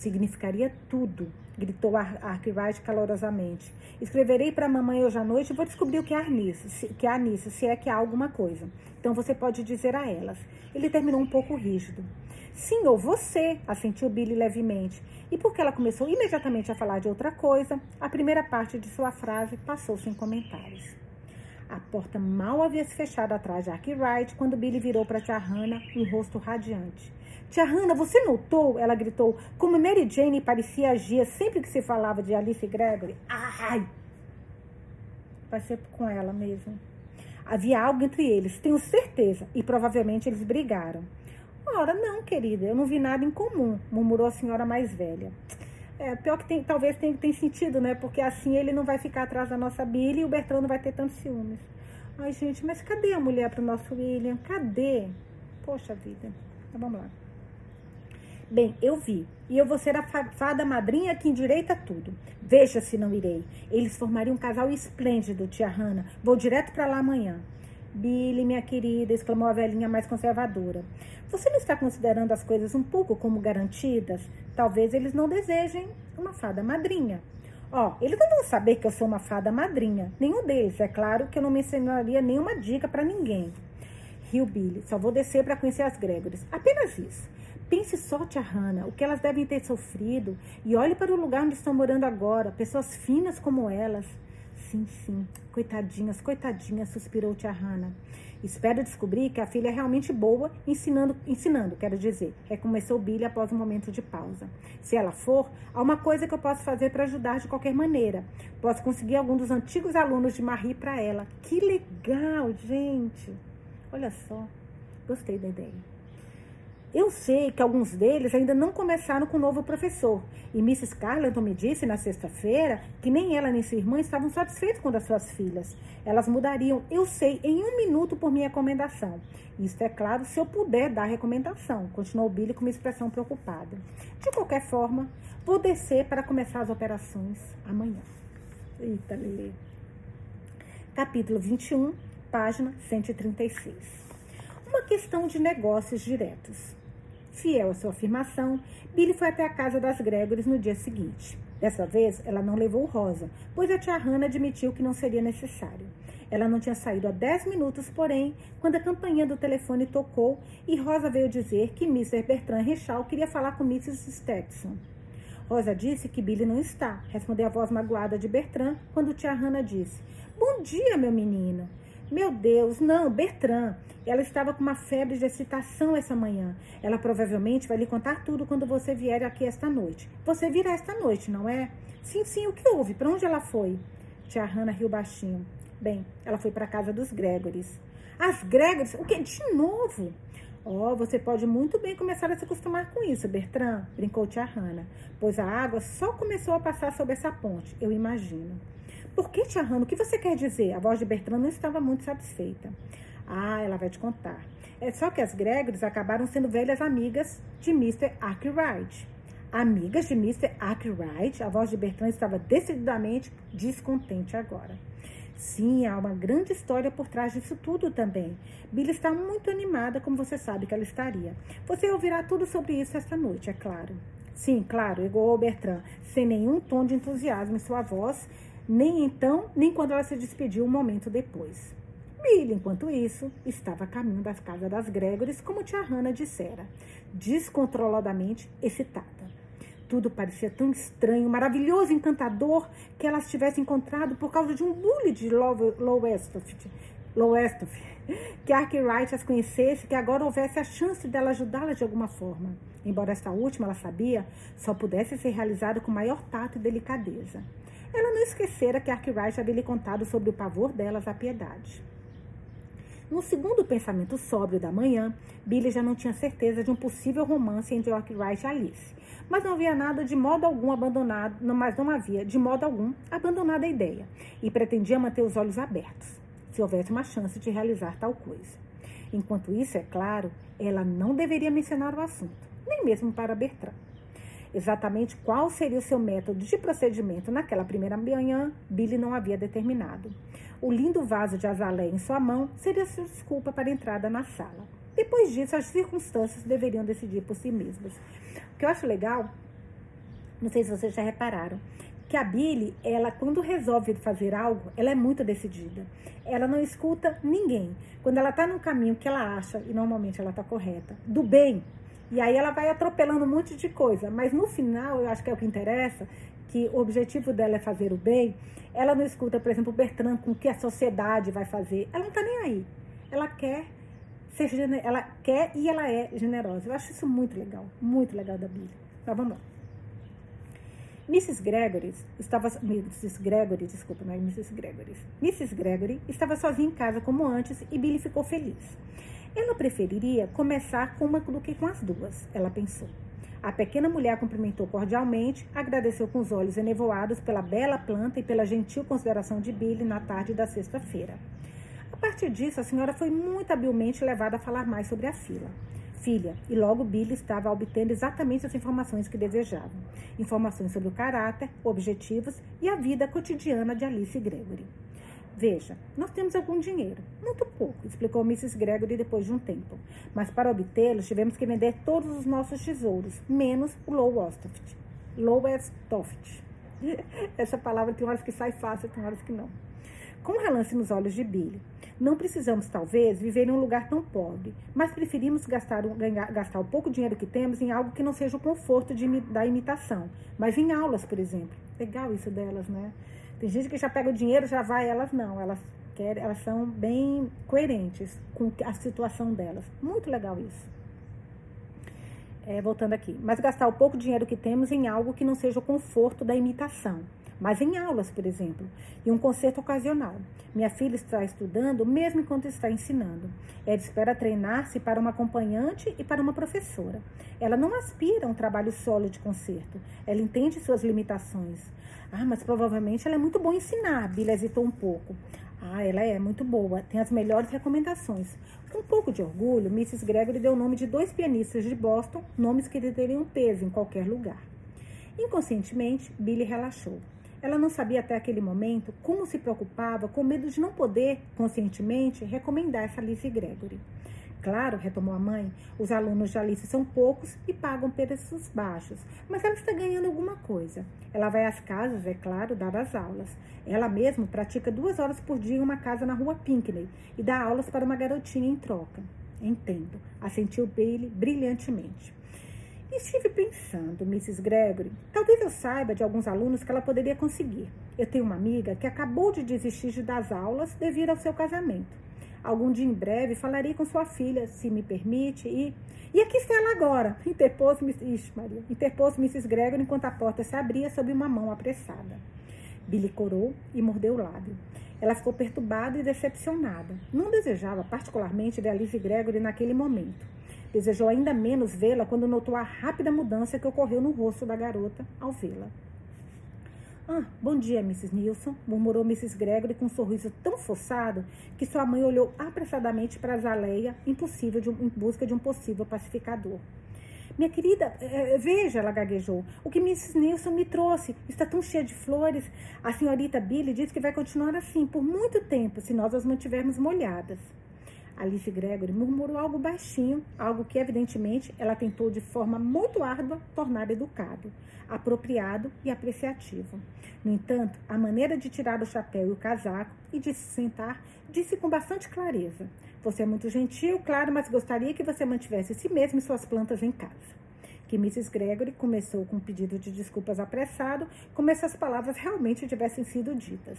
Significaria tudo, gritou Arkwright calorosamente. Escreverei para a mamãe hoje à noite e vou descobrir o que há nisso, se, que há nisso, se é que há alguma coisa. Então você pode dizer a elas. Ele terminou um pouco rígido. Sim, ou você, assentiu Billy levemente. E porque ela começou imediatamente a falar de outra coisa, a primeira parte de sua frase passou sem comentários. A porta mal havia se fechado atrás de Arkwright quando Billy virou para Tia Hannah, um rosto radiante. Tia Hannah, você notou? Ela gritou, como Mary Jane parecia agir sempre que se falava de Alice Gregory. Ai! Vai ser com ela mesmo. Havia algo entre eles, tenho certeza, e provavelmente eles brigaram. Ora, não, querida, eu não vi nada em comum, murmurou a senhora mais velha. É, pior que tem, talvez tenha, sentido, né? Porque assim ele não vai ficar atrás da nossa Billy e o Bertrand não vai ter tantos ciúmes. Ai, gente, mas cadê a mulher para o nosso William? Cadê? Poxa vida. Então, vamos lá. Bem, eu vi. E eu vou ser a fada madrinha que endireita tudo. Veja se não irei. Eles formariam um casal esplêndido, tia Hannah. Vou direto para lá amanhã. Billy, minha querida, exclamou a velhinha mais conservadora. Você não está considerando as coisas um pouco como garantidas? Talvez eles não desejem uma fada madrinha. Ó, eles não vão saber que eu sou uma fada madrinha. Nenhum deles, é claro que eu não mencionaria nenhuma dica para ninguém. Riu Billy. Só vou descer para conhecer as Gregores. Apenas isso. Pense só, tia Hannah, o que elas devem ter sofrido. E olhe para o lugar onde estão morando agora. Pessoas finas como elas. Sim, sim. Coitadinhas, coitadinhas, suspirou tia Hannah. Espero descobrir que a filha é realmente boa, ensinando, ensinando, quero dizer. Recomeçou Billy após um momento de pausa. Se ela for, há uma coisa que eu posso fazer para ajudar de qualquer maneira. Posso conseguir algum dos antigos alunos de Marie para ela. Que legal, gente! Olha só, gostei da ideia. Eu sei que alguns deles ainda não começaram com o novo professor. E Mrs. Carleton me disse na sexta-feira que nem ela nem sua irmã estavam satisfeitos com as suas filhas. Elas mudariam, eu sei, em um minuto por minha recomendação. Isto é claro, se eu puder dar recomendação, continuou Billy com uma expressão preocupada. De qualquer forma, vou descer para começar as operações amanhã. Eita, Lelê. Capítulo 21, página 136. Uma questão de negócios diretos. Fiel à sua afirmação, Billy foi até a casa das Gregores no dia seguinte. Dessa vez, ela não levou Rosa, pois a tia Hannah admitiu que não seria necessário. Ela não tinha saído há dez minutos, porém, quando a campainha do telefone tocou e Rosa veio dizer que Mr. Bertrand Rechal queria falar com Mrs. Stetson. Rosa disse que Billy não está, respondeu a voz magoada de Bertrand quando tia Hannah disse: Bom dia, meu menino. Meu Deus, não, Bertrand. Ela estava com uma febre de excitação essa manhã. Ela provavelmente vai lhe contar tudo quando você vier aqui esta noite. Você virá esta noite, não é? Sim, sim, o que houve? Para onde ela foi? Tia Hannah riu baixinho. Bem, ela foi para a casa dos Gregores. As Gregores? O que? De novo? Oh, você pode muito bem começar a se acostumar com isso, Bertrand, brincou tia Hannah, pois a água só começou a passar sobre essa ponte, eu imagino. Por que, tia Hannah? O que você quer dizer? A voz de Bertrand não estava muito satisfeita. Ah, ela vai te contar. É só que as Gregores acabaram sendo velhas amigas de Mr. Arkwright. Amigas de Mr. Arkwright? A voz de Bertrand estava decididamente descontente agora. Sim, há uma grande história por trás disso tudo também. Billy está muito animada, como você sabe que ela estaria. Você ouvirá tudo sobre isso esta noite, é claro. Sim, claro, igual Bertrand, sem nenhum tom de entusiasmo em sua voz, nem então, nem quando ela se despediu um momento depois. Billy, enquanto isso, estava a caminho das casas das Gregores, como tia Hannah dissera, descontroladamente excitada. Tudo parecia tão estranho, maravilhoso, encantador, que elas tivessem encontrado por causa de um bully de Lowestoft, Lowestoft que Arkwright as conhecesse, que agora houvesse a chance dela ajudá-la de alguma forma. Embora esta última, ela sabia, só pudesse ser realizada com maior tato e delicadeza. Ela não esquecera que Arkwright havia lhe contado sobre o pavor delas à piedade. No segundo pensamento sóbrio da manhã, Billy já não tinha certeza de um possível romance entre Arkwright e Alice. Mas não havia nada de modo algum abandonado, mas não havia de modo algum abandonado a ideia, e pretendia manter os olhos abertos, se houvesse uma chance de realizar tal coisa. Enquanto isso, é claro, ela não deveria mencionar o assunto, nem mesmo para Bertrand. Exatamente qual seria o seu método de procedimento naquela primeira manhã, Billy não havia determinado. O lindo vaso de azalé em sua mão seria sua desculpa para a entrada na sala. Depois disso, as circunstâncias deveriam decidir por si mesmas. O que eu acho legal, não sei se vocês já repararam, que a Billy, ela quando resolve fazer algo, ela é muito decidida. Ela não escuta ninguém. Quando ela está no caminho que ela acha, e normalmente ela está correta, do bem, e aí ela vai atropelando um monte de coisa. Mas no final, eu acho que é o que interessa, que o objetivo dela é fazer o bem, ela não escuta, por exemplo, o Bertrand com o que a sociedade vai fazer. Ela não está nem aí. Ela quer ser ela quer e ela é generosa. Eu acho isso muito legal, muito legal da Bíblia. Então vamos lá. Mrs. Gregory estava Mrs. Gregory, desculpa, não é Mrs. Gregory. Mrs. Gregory estava sozinha em casa como antes e Billy ficou feliz. Ela preferiria começar com uma do que com as duas, ela pensou. A pequena mulher cumprimentou cordialmente, agradeceu com os olhos enevoados pela bela planta e pela gentil consideração de Billy na tarde da sexta-feira. A partir disso, a senhora foi muito habilmente levada a falar mais sobre a fila. Filha, e logo Billy estava obtendo exatamente as informações que desejava. Informações sobre o caráter, objetivos e a vida cotidiana de Alice Gregory. Veja, nós temos algum dinheiro, muito pouco, explicou Mrs. Gregory depois de um tempo. Mas para obtê-los, tivemos que vender todos os nossos tesouros, menos o Lowestoft. Lowestoft. Essa palavra tem horas que sai fácil, tem horas que não. Com um relance nos olhos de Billy. Não precisamos, talvez, viver em um lugar tão pobre, mas preferimos gastar, ganhar, gastar o pouco dinheiro que temos em algo que não seja o conforto de, da imitação, mas em aulas, por exemplo. Legal isso delas, né? Tem gente que já pega o dinheiro, já vai, elas não, elas querem, elas são bem coerentes com a situação delas. Muito legal isso. É, voltando aqui, mas gastar o pouco dinheiro que temos em algo que não seja o conforto da imitação mas em aulas, por exemplo, e um concerto ocasional. Minha filha está estudando mesmo enquanto está ensinando. Ela espera treinar-se para uma acompanhante e para uma professora. Ela não aspira a um trabalho solo de concerto. Ela entende suas limitações. Ah, mas provavelmente ela é muito boa em ensinar. Billy hesitou um pouco. Ah, ela é muito boa, tem as melhores recomendações. Com um pouco de orgulho, Mrs. Gregory deu o nome de dois pianistas de Boston, nomes que teriam peso em qualquer lugar. Inconscientemente, Billy relaxou. Ela não sabia até aquele momento como se preocupava com medo de não poder, conscientemente, recomendar essa Alice Gregory. Claro, retomou a mãe, os alunos de Alice são poucos e pagam preços baixos, mas ela está ganhando alguma coisa. Ela vai às casas, é claro, dar as aulas. Ela mesma pratica duas horas por dia em uma casa na rua Pinckney e dá aulas para uma garotinha em troca. Entendo, assentiu Bailey brilhantemente. Estive pensando, Mrs. Gregory, talvez eu saiba de alguns alunos que ela poderia conseguir. Eu tenho uma amiga que acabou de desistir das aulas devido ao seu casamento. Algum dia em breve falarei com sua filha, se me permite, e. E aqui está ela agora, interpôs, Ixi, Maria, interpôs Mrs. Gregory enquanto a porta se abria sob uma mão apressada. Billy corou e mordeu o lábio. Ela ficou perturbada e decepcionada. Não desejava particularmente ver Alice Gregory naquele momento. Desejou ainda menos vê-la quando notou a rápida mudança que ocorreu no rosto da garota ao vê-la. Ah, bom dia, Mrs. Nilson, murmurou Mrs. Gregory com um sorriso tão forçado que sua mãe olhou apressadamente para Zaleia, impossível um, em busca de um possível pacificador. Minha querida, é, veja, ela gaguejou, o que Mrs. Nilson me trouxe está tão cheia de flores. A senhorita Billy diz que vai continuar assim por muito tempo se nós as mantivermos molhadas. Alice Gregory murmurou algo baixinho, algo que evidentemente ela tentou de forma muito árdua tornar educado, apropriado e apreciativo. No entanto, a maneira de tirar o chapéu e o casaco e de se sentar disse com bastante clareza: Você é muito gentil, claro, mas gostaria que você mantivesse si mesmo e suas plantas em casa que Mrs. Gregory começou com um pedido de desculpas apressado, como se as palavras realmente tivessem sido ditas.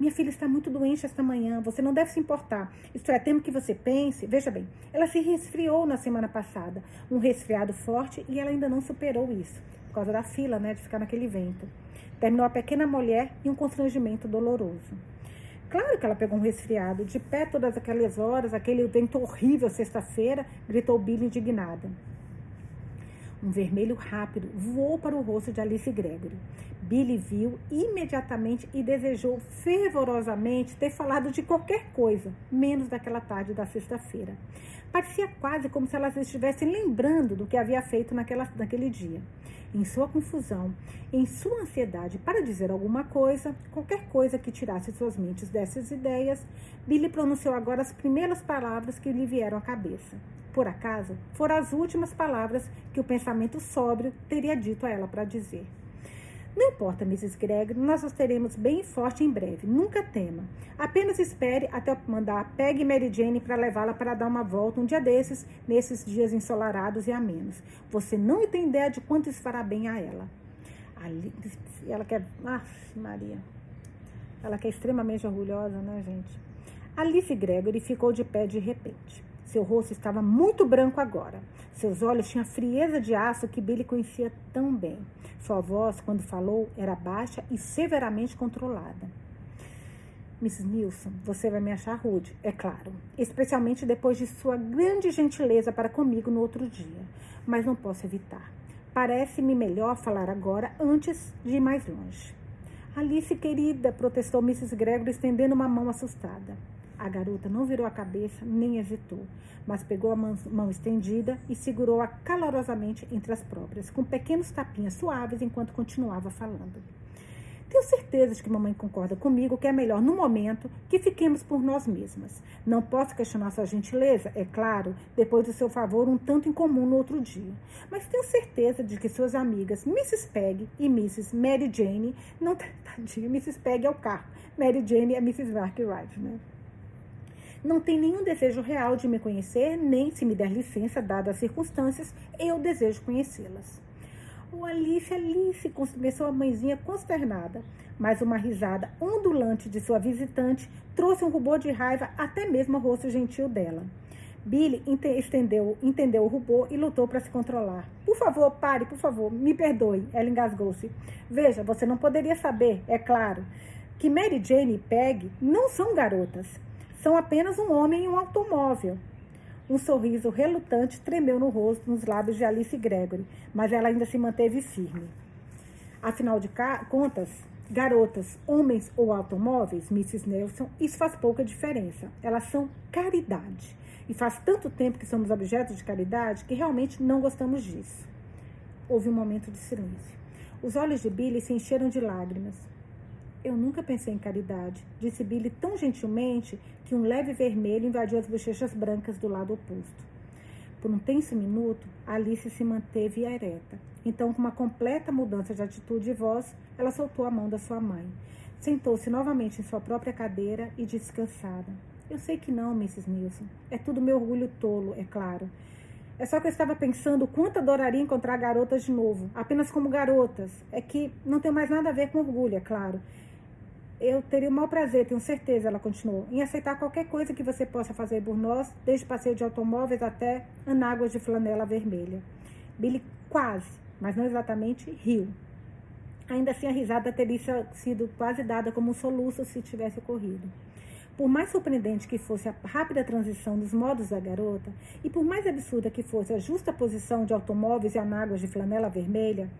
Minha filha está muito doente esta manhã, você não deve se importar. Isto é, temo que você pense. Veja bem, ela se resfriou na semana passada, um resfriado forte e ela ainda não superou isso, por causa da fila, né, de ficar naquele vento. Terminou a pequena mulher e um constrangimento doloroso. Claro que ela pegou um resfriado. De pé todas aquelas horas, aquele vento horrível sexta-feira, gritou Billy indignada. Um vermelho rápido voou para o rosto de Alice Gregory. Billy viu imediatamente e desejou fervorosamente ter falado de qualquer coisa, menos daquela tarde da sexta-feira. Parecia quase como se elas estivessem lembrando do que havia feito naquela, naquele dia. Em sua confusão, em sua ansiedade para dizer alguma coisa, qualquer coisa que tirasse suas mentes dessas ideias, Billy pronunciou agora as primeiras palavras que lhe vieram à cabeça. Por acaso, foram as últimas palavras que o pensamento sóbrio teria dito a ela para dizer. Não importa, Mrs. Gregory, nós os teremos bem forte em breve. Nunca tema. Apenas espere até eu mandar Peg Mary Jane para levá-la para dar uma volta um dia desses, nesses dias ensolarados e amenos. Você não tem ideia de quanto isso fará bem a ela. Ali, ela quer. Ah, Maria. Ela que é extremamente orgulhosa, né, gente? Alice Gregory ficou de pé de repente. Seu rosto estava muito branco agora. Seus olhos tinham a frieza de aço que Billy conhecia tão bem. Sua voz, quando falou, era baixa e severamente controlada. Mrs. Nilson, você vai me achar rude, é claro, especialmente depois de sua grande gentileza para comigo no outro dia, mas não posso evitar. Parece-me melhor falar agora antes de ir mais longe. Alice, querida, protestou Mrs. Gregory, estendendo uma mão assustada. A garota não virou a cabeça nem hesitou, mas pegou a mão, estendida e segurou-a calorosamente entre as próprias, com pequenos tapinhas suaves enquanto continuava falando. Tenho certeza de que mamãe concorda comigo que é melhor, no momento, que fiquemos por nós mesmas. Não posso questionar sua gentileza, é claro, depois do seu favor um tanto incomum no outro dia. Mas tenho certeza de que suas amigas Mrs. Peg e Mrs. Mary Jane, não, tadinha, Mrs. Peg é o carro, Mary Jane é Mrs. Arkwright, né? Não tem nenhum desejo real de me conhecer, nem, se me der licença, dadas as circunstâncias, eu desejo conhecê-las. O Alice, Alice, começou a mãezinha consternada, mas uma risada ondulante de sua visitante trouxe um rubor de raiva até mesmo ao rosto gentil dela. Billy estendeu, entendeu o rubor e lutou para se controlar. Por favor, pare, por favor, me perdoe. Ela engasgou-se. Veja, você não poderia saber, é claro, que Mary Jane e Peg não são garotas. São apenas um homem e um automóvel. Um sorriso relutante tremeu no rosto, nos lábios de Alice Gregory, mas ela ainda se manteve firme. Afinal de contas, garotas, homens ou automóveis, Mrs. Nelson, isso faz pouca diferença. Elas são caridade. E faz tanto tempo que somos objetos de caridade que realmente não gostamos disso. Houve um momento de silêncio. Os olhos de Billy se encheram de lágrimas. Eu nunca pensei em caridade, disse Billy tão gentilmente que um leve vermelho invadiu as bochechas brancas do lado oposto. Por um tenso minuto, Alice se manteve ereta. Então, com uma completa mudança de atitude e voz, ela soltou a mão da sua mãe. Sentou-se novamente em sua própria cadeira e disse cansada: Eu sei que não, Mrs. Nilson. É tudo meu orgulho tolo, é claro. É só que eu estava pensando quanto adoraria encontrar garotas de novo, apenas como garotas. É que não tem mais nada a ver com orgulho, é claro eu teria o maior prazer, tenho certeza, ela continuou, em aceitar qualquer coisa que você possa fazer por nós, desde passeio de automóveis até anáguas de flanela vermelha. Billy quase, mas não exatamente, riu. Ainda assim, a risada teria sido quase dada como um soluço se tivesse ocorrido. Por mais surpreendente que fosse a rápida transição dos modos da garota, e por mais absurda que fosse a justa posição de automóveis e anáguas de flanela vermelha,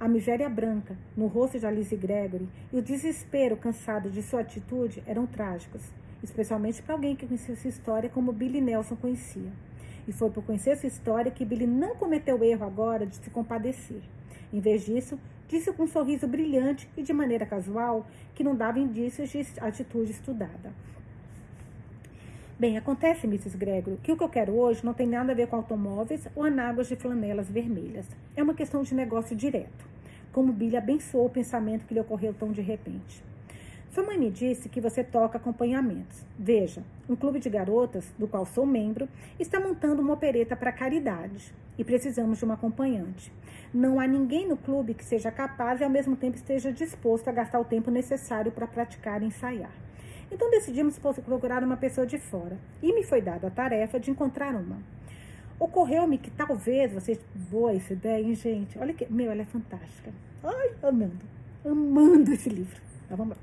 a miséria branca no rosto de Alice Gregory e o desespero cansado de sua atitude eram trágicos, especialmente para alguém que conhecia sua história como Billy Nelson conhecia. E foi por conhecer sua história que Billy não cometeu o erro agora de se compadecer. Em vez disso, disse com um sorriso brilhante e de maneira casual que não dava indícios de atitude estudada. Bem, acontece, Mrs. Gregory, que o que eu quero hoje não tem nada a ver com automóveis ou anáguas de flanelas vermelhas. É uma questão de negócio direto. Como Billy abençoou o pensamento que lhe ocorreu tão de repente. Sua mãe me disse que você toca acompanhamentos. Veja, um clube de garotas, do qual sou membro, está montando uma opereta para caridade e precisamos de uma acompanhante. Não há ninguém no clube que seja capaz e ao mesmo tempo esteja disposto a gastar o tempo necessário para praticar e ensaiar. Então decidimos procurar uma pessoa de fora. E me foi dada a tarefa de encontrar uma. Ocorreu-me que talvez vocês. Boa essa ideia, hein, gente? Olha que. Meu, ela é fantástica. Ai, amando. Amando esse livro. Tá, vamos lá.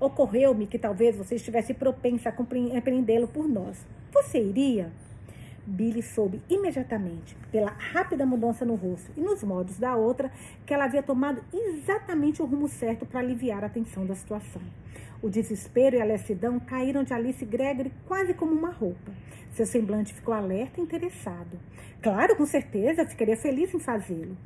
Ocorreu-me que talvez você estivesse propensa a compreendê-lo por nós. Você iria? Billy soube imediatamente, pela rápida mudança no rosto e nos modos da outra, que ela havia tomado exatamente o rumo certo para aliviar a tensão da situação. O desespero e a lassidão caíram de Alice Gregory quase como uma roupa. Seu semblante ficou alerta e interessado. Claro, com certeza, ficaria feliz em fazê-lo.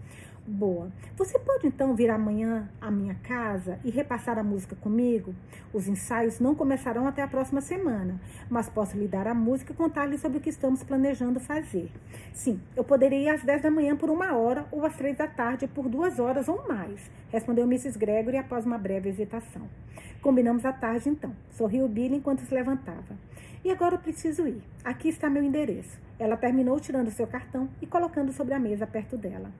Boa. Você pode então vir amanhã à minha casa e repassar a música comigo? Os ensaios não começarão até a próxima semana, mas posso lhe dar a música e contar-lhe sobre o que estamos planejando fazer. Sim, eu poderia ir às 10 da manhã por uma hora ou às 3 da tarde por duas horas ou mais, respondeu Mrs. Gregory após uma breve hesitação. Combinamos à tarde então. Sorriu Billy enquanto se levantava. E agora eu preciso ir. Aqui está meu endereço. Ela terminou tirando seu cartão e colocando sobre a mesa perto dela.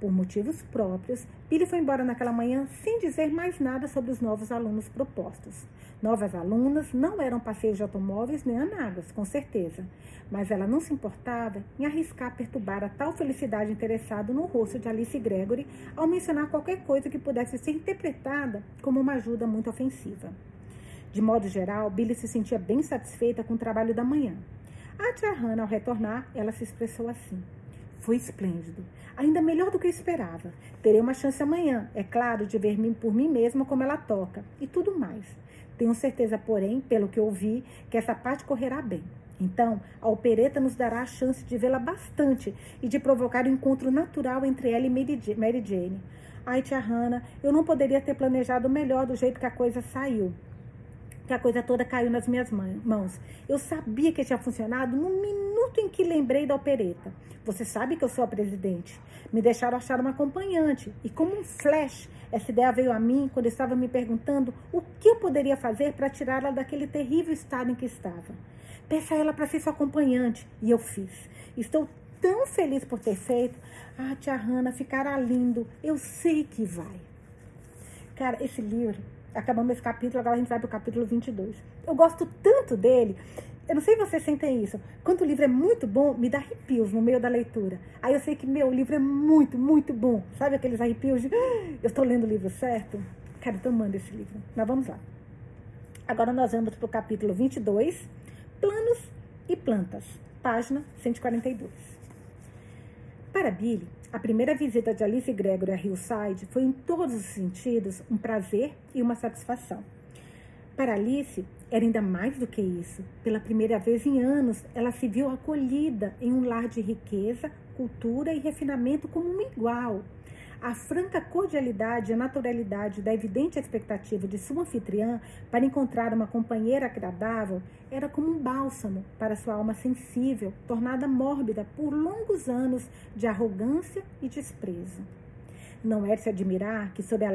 Por motivos próprios, Billy foi embora naquela manhã sem dizer mais nada sobre os novos alunos propostos. Novas alunas não eram passeios de automóveis nem anáguas, com certeza, mas ela não se importava em arriscar perturbar a tal felicidade interessada no rosto de Alice Gregory ao mencionar qualquer coisa que pudesse ser interpretada como uma ajuda muito ofensiva. De modo geral, Billy se sentia bem satisfeita com o trabalho da manhã. A tia Hannah, ao retornar, ela se expressou assim. Foi esplêndido. Ainda melhor do que eu esperava. Terei uma chance amanhã, é claro, de ver por mim mesma como ela toca. E tudo mais. Tenho certeza, porém, pelo que ouvi, que essa parte correrá bem. Então, a opereta nos dará a chance de vê-la bastante e de provocar um encontro natural entre ela e Mary Jane. Ai, tia Hanna, eu não poderia ter planejado melhor do jeito que a coisa saiu. Que a coisa toda caiu nas minhas mãos. Eu sabia que tinha funcionado no minuto em que lembrei da opereta. Você sabe que eu sou a presidente. Me deixaram achar uma acompanhante. E como um flash, essa ideia veio a mim quando estava me perguntando o que eu poderia fazer para tirá-la daquele terrível estado em que estava. Peça a ela para ser sua acompanhante. E eu fiz. Estou tão feliz por ter feito. Ah, tia Hanna, ficará lindo. Eu sei que vai. Cara, esse livro, acabamos esse capítulo, agora a gente vai para o capítulo 22. Eu gosto tanto dele. Eu não sei se vocês sentem isso. Quando o livro é muito bom, me dá arrepios no meio da leitura. Aí eu sei que, meu, o livro é muito, muito bom. Sabe aqueles arrepios de. Ah, eu estou lendo o livro certo? Cara, então manda esse livro. Mas vamos lá. Agora nós vamos para o capítulo 22, Planos e Plantas, página 142. Para Billy, a primeira visita de Alice Gregory a Hillside foi em todos os sentidos um prazer e uma satisfação. Para Alice, era ainda mais do que isso. Pela primeira vez em anos, ela se viu acolhida em um lar de riqueza, cultura e refinamento como um igual. A franca cordialidade e a naturalidade da evidente expectativa de sua anfitriã para encontrar uma companheira agradável era como um bálsamo para sua alma sensível, tornada mórbida por longos anos de arrogância e desprezo. Não é de se admirar que, sob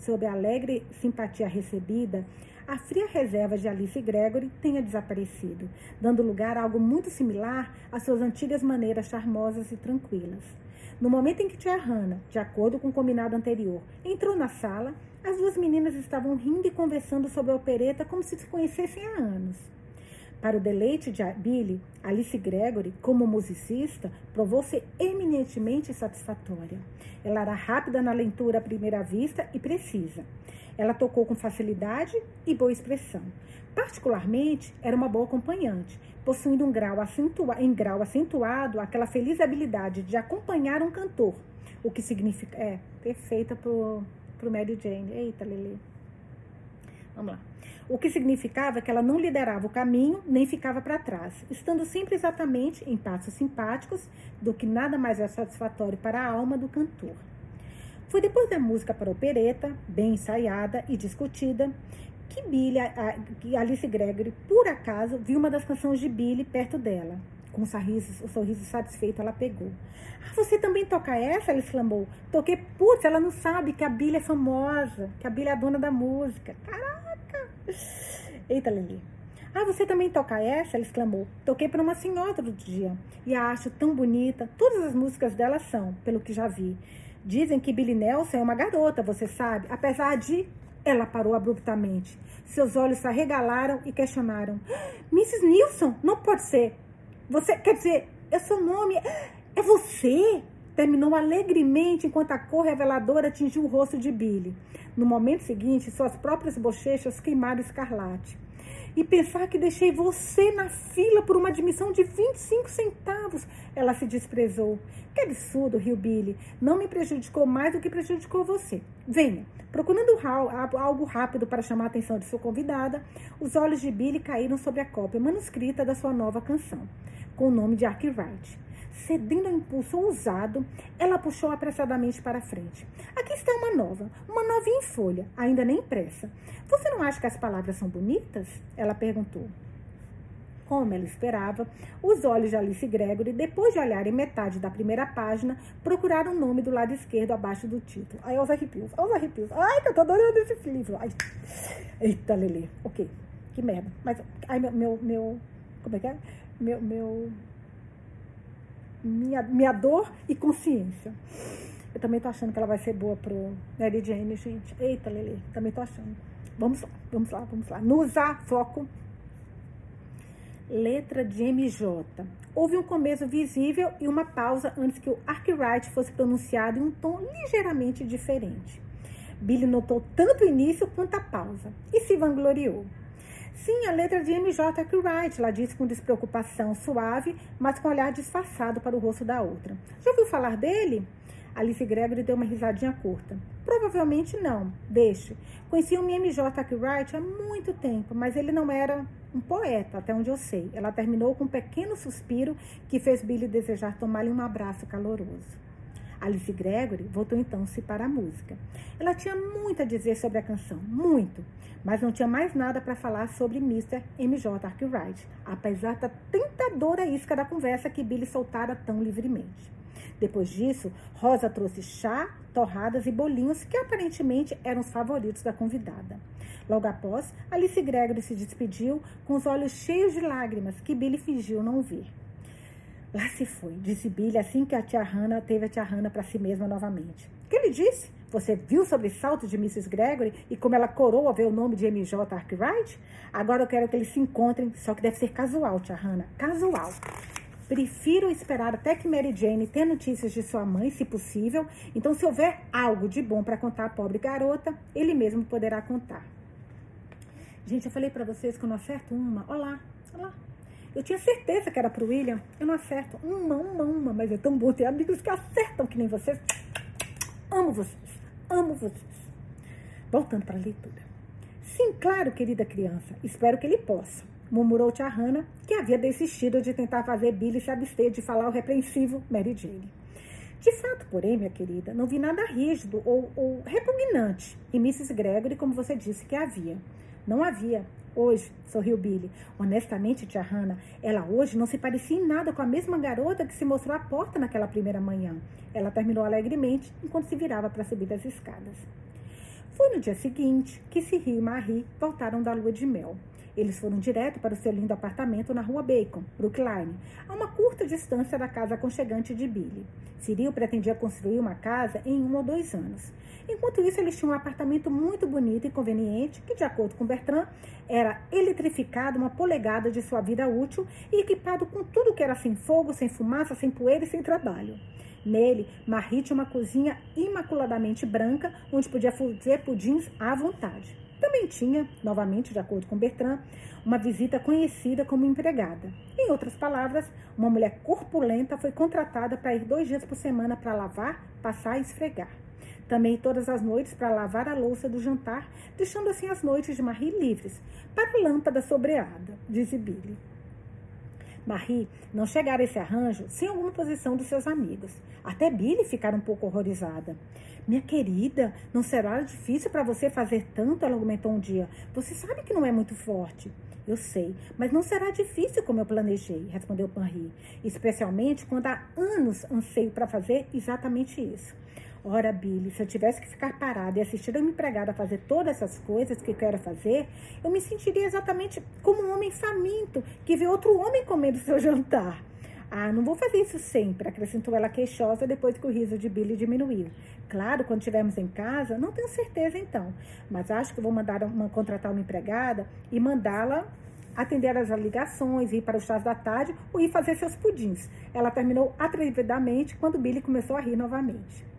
sob alegre simpatia recebida, a fria reserva de Alice Gregory tenha desaparecido, dando lugar a algo muito similar às suas antigas maneiras charmosas e tranquilas. No momento em que tia Hannah, de acordo com o combinado anterior, entrou na sala, as duas meninas estavam rindo e conversando sobre a opereta como se se conhecessem há anos. Para o deleite de Billy, Alice Gregory, como musicista, provou-se eminentemente satisfatória. Ela era rápida na leitura à primeira vista e precisa. Ela tocou com facilidade e boa expressão. Particularmente, era uma boa acompanhante, possuindo um grau acentua, em grau acentuado aquela feliz habilidade de acompanhar um cantor, o que significa. É, perfeita pro, pro Mary Jane. Eita, Lele. Vamos lá. O que significava que ela não liderava o caminho nem ficava para trás, estando sempre exatamente em passos simpáticos, do que nada mais é satisfatório para a alma do cantor. Foi depois da música para opereta, bem ensaiada e discutida, que Billy, a, que Alice Gregory, por acaso, viu uma das canções de Billy perto dela. Com um sorriso, um sorriso satisfeito, ela pegou. Ah, você também toca essa? Ela exclamou. Toquei, putz, ela não sabe que a Billy é famosa, que a Billy é a dona da música. Caraca! Eita, Lili. Ah, você também toca essa? Ela exclamou. Toquei para uma senhora outro dia e a acho tão bonita. Todas as músicas dela são, pelo que já vi. Dizem que Billy Nelson é uma garota, você sabe, apesar de ela parou abruptamente. Seus olhos se arregalaram e questionaram: Mrs. Nilson, não pode ser. Você, quer dizer, é seu nome. É você? Terminou alegremente enquanto a cor reveladora atingiu o rosto de Billy. No momento seguinte, suas próprias bochechas queimaram escarlate. E pensar que deixei você na fila por uma admissão de 25 centavos. Ela se desprezou. Que absurdo, riu Billy. Não me prejudicou mais do que prejudicou você. Venha. Procurando algo rápido para chamar a atenção de sua convidada, os olhos de Billy caíram sobre a cópia manuscrita da sua nova canção, com o nome de Arkwright. Cedendo ao impulso ousado, ela puxou apressadamente para frente. Aqui está uma nova, uma novinha em folha, ainda nem impressa. Você não acha que as palavras são bonitas? Ela perguntou. Como ela esperava, os olhos de Alice Gregory, depois de olharem metade da primeira página, procuraram o nome do lado esquerdo abaixo do título. Ai, os arrepios, os arrepios. Ai, que eu tô adorando esse livro. Ai. Eita, Lelê. Ok, que merda. Mas, ai, meu, meu, meu como é que é? Meu, meu, minha, minha dor e consciência. Eu também tô achando que ela vai ser boa pro Mary Jane, gente. Eita, Lelê, também tô achando. Vamos lá, vamos lá, vamos lá. Nusa, foco letra de MJ. Houve um começo visível e uma pausa antes que o Arkwright fosse pronunciado em um tom ligeiramente diferente. Billy notou tanto o início quanto a pausa e se vangloriou. Sim, a letra de MJ Arkwright, ela disse com despreocupação suave, mas com olhar disfarçado para o rosto da outra. Já ouviu falar dele? Alice Gregory deu uma risadinha curta. Provavelmente não. Deixe. Conheci o MJ Arkwright há muito tempo, mas ele não era um poeta, até onde eu sei. Ela terminou com um pequeno suspiro que fez Billy desejar tomar-lhe um abraço caloroso. Alice Gregory voltou então-se para a música. Ela tinha muito a dizer sobre a canção, muito, mas não tinha mais nada para falar sobre Mr. MJ Arkwright, apesar da tentadora isca da conversa que Billy soltara tão livremente. Depois disso, Rosa trouxe chá, torradas e bolinhos que aparentemente eram os favoritos da convidada. Logo após, Alice Gregory se despediu com os olhos cheios de lágrimas que Billy fingiu não ver. Lá se foi, disse Billy assim que a tia Hannah teve a tia Hannah para si mesma novamente. O que ele disse? Você viu sobre o salto de Mrs. Gregory e como ela corou a ver o nome de MJ Arkwright? Agora eu quero que eles se encontrem, só que deve ser casual, tia Hannah. Casual. Prefiro esperar até que Mary Jane tenha notícias de sua mãe, se possível. Então, se houver algo de bom para contar à pobre garota, ele mesmo poderá contar. Gente, eu falei para vocês que eu não acerto uma. Olá, olá. Eu tinha certeza que era pro William. Eu não acerto uma, uma, uma. Mas é tão bom ter amigos que acertam que nem vocês. Amo vocês. Amo vocês. Voltando para a leitura. Sim, claro, querida criança. Espero que ele possa. Murmurou tia Hannah, que havia desistido de tentar fazer Billy se abster de falar o repreensivo Mary Jane. De fato, porém, minha querida, não vi nada rígido ou, ou repugnante em Mrs. Gregory, como você disse que havia. Não havia. Hoje, sorriu Billy. Honestamente, tia Hannah, ela hoje não se parecia em nada com a mesma garota que se mostrou à porta naquela primeira manhã. Ela terminou alegremente enquanto se virava para subir as escadas. Foi no dia seguinte que Siri e Marie voltaram da lua de mel. Eles foram direto para o seu lindo apartamento na rua Bacon, Brookline, a uma curta distância da casa aconchegante de Billy. Cyril pretendia construir uma casa em um ou dois anos. Enquanto isso, eles tinham um apartamento muito bonito e conveniente, que, de acordo com Bertrand, era eletrificado uma polegada de sua vida útil e equipado com tudo que era sem fogo, sem fumaça, sem poeira e sem trabalho. Nele, Marie tinha uma cozinha imaculadamente branca, onde podia fazer pudins à vontade. Também tinha, novamente de acordo com Bertrand, uma visita conhecida como empregada. Em outras palavras, uma mulher corpulenta foi contratada para ir dois dias por semana para lavar, passar e esfregar. Também todas as noites para lavar a louça do jantar, deixando assim as noites de Marie livres, para a lâmpada sobreada, diz Billy. Marie não chegara a esse arranjo sem alguma posição dos seus amigos. Até Billy ficara um pouco horrorizada. Minha querida, não será difícil para você fazer tanto? Ela argumentou um dia. Você sabe que não é muito forte. Eu sei, mas não será difícil como eu planejei, respondeu Panri. Especialmente quando há anos anseio para fazer exatamente isso. Ora, Billy, se eu tivesse que ficar parada e assistir a uma empregada fazer todas essas coisas que quero fazer, eu me sentiria exatamente como um homem faminto que vê outro homem comendo seu jantar. Ah, não vou fazer isso sempre, acrescentou ela queixosa depois que o riso de Billy diminuiu. Claro, quando estivermos em casa, não tenho certeza então, mas acho que vou mandar uma, contratar uma empregada e mandá-la atender as ligações, ir para os chás da tarde ou ir fazer seus pudins. Ela terminou atrevidamente quando Billy começou a rir novamente.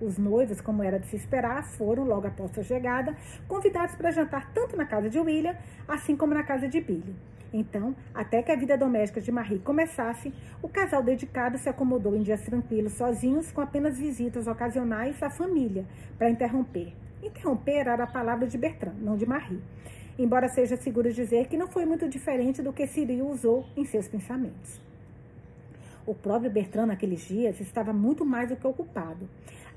Os noivos, como era de se esperar, foram, logo após sua chegada, convidados para jantar tanto na casa de William, assim como na casa de Billy. Então, até que a vida doméstica de Marie começasse, o casal dedicado se acomodou em dias tranquilos, sozinhos, com apenas visitas ocasionais à família, para interromper. Interromper era a palavra de Bertrand, não de Marie. Embora seja seguro dizer que não foi muito diferente do que Cyril usou em seus pensamentos. O próprio Bertrand, naqueles dias, estava muito mais do que ocupado.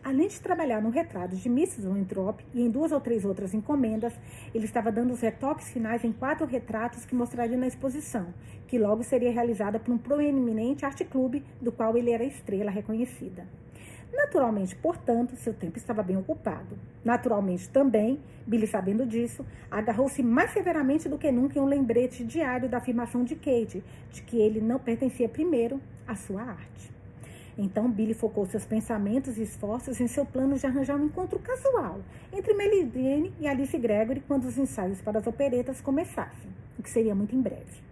Além de trabalhar no retrato de Mrs. Winthrop e em duas ou três outras encomendas, ele estava dando os retoques finais em quatro retratos que mostraria na exposição, que logo seria realizada por um proeminente arte clube do qual ele era estrela reconhecida. Naturalmente, portanto, seu tempo estava bem ocupado. Naturalmente também, Billy, sabendo disso, agarrou-se mais severamente do que nunca em um lembrete diário da afirmação de Kate, de que ele não pertencia primeiro à sua arte. Então Billy focou seus pensamentos e esforços em seu plano de arranjar um encontro casual entre Melidene e Alice Gregory quando os ensaios para as operetas começassem, o que seria muito em breve.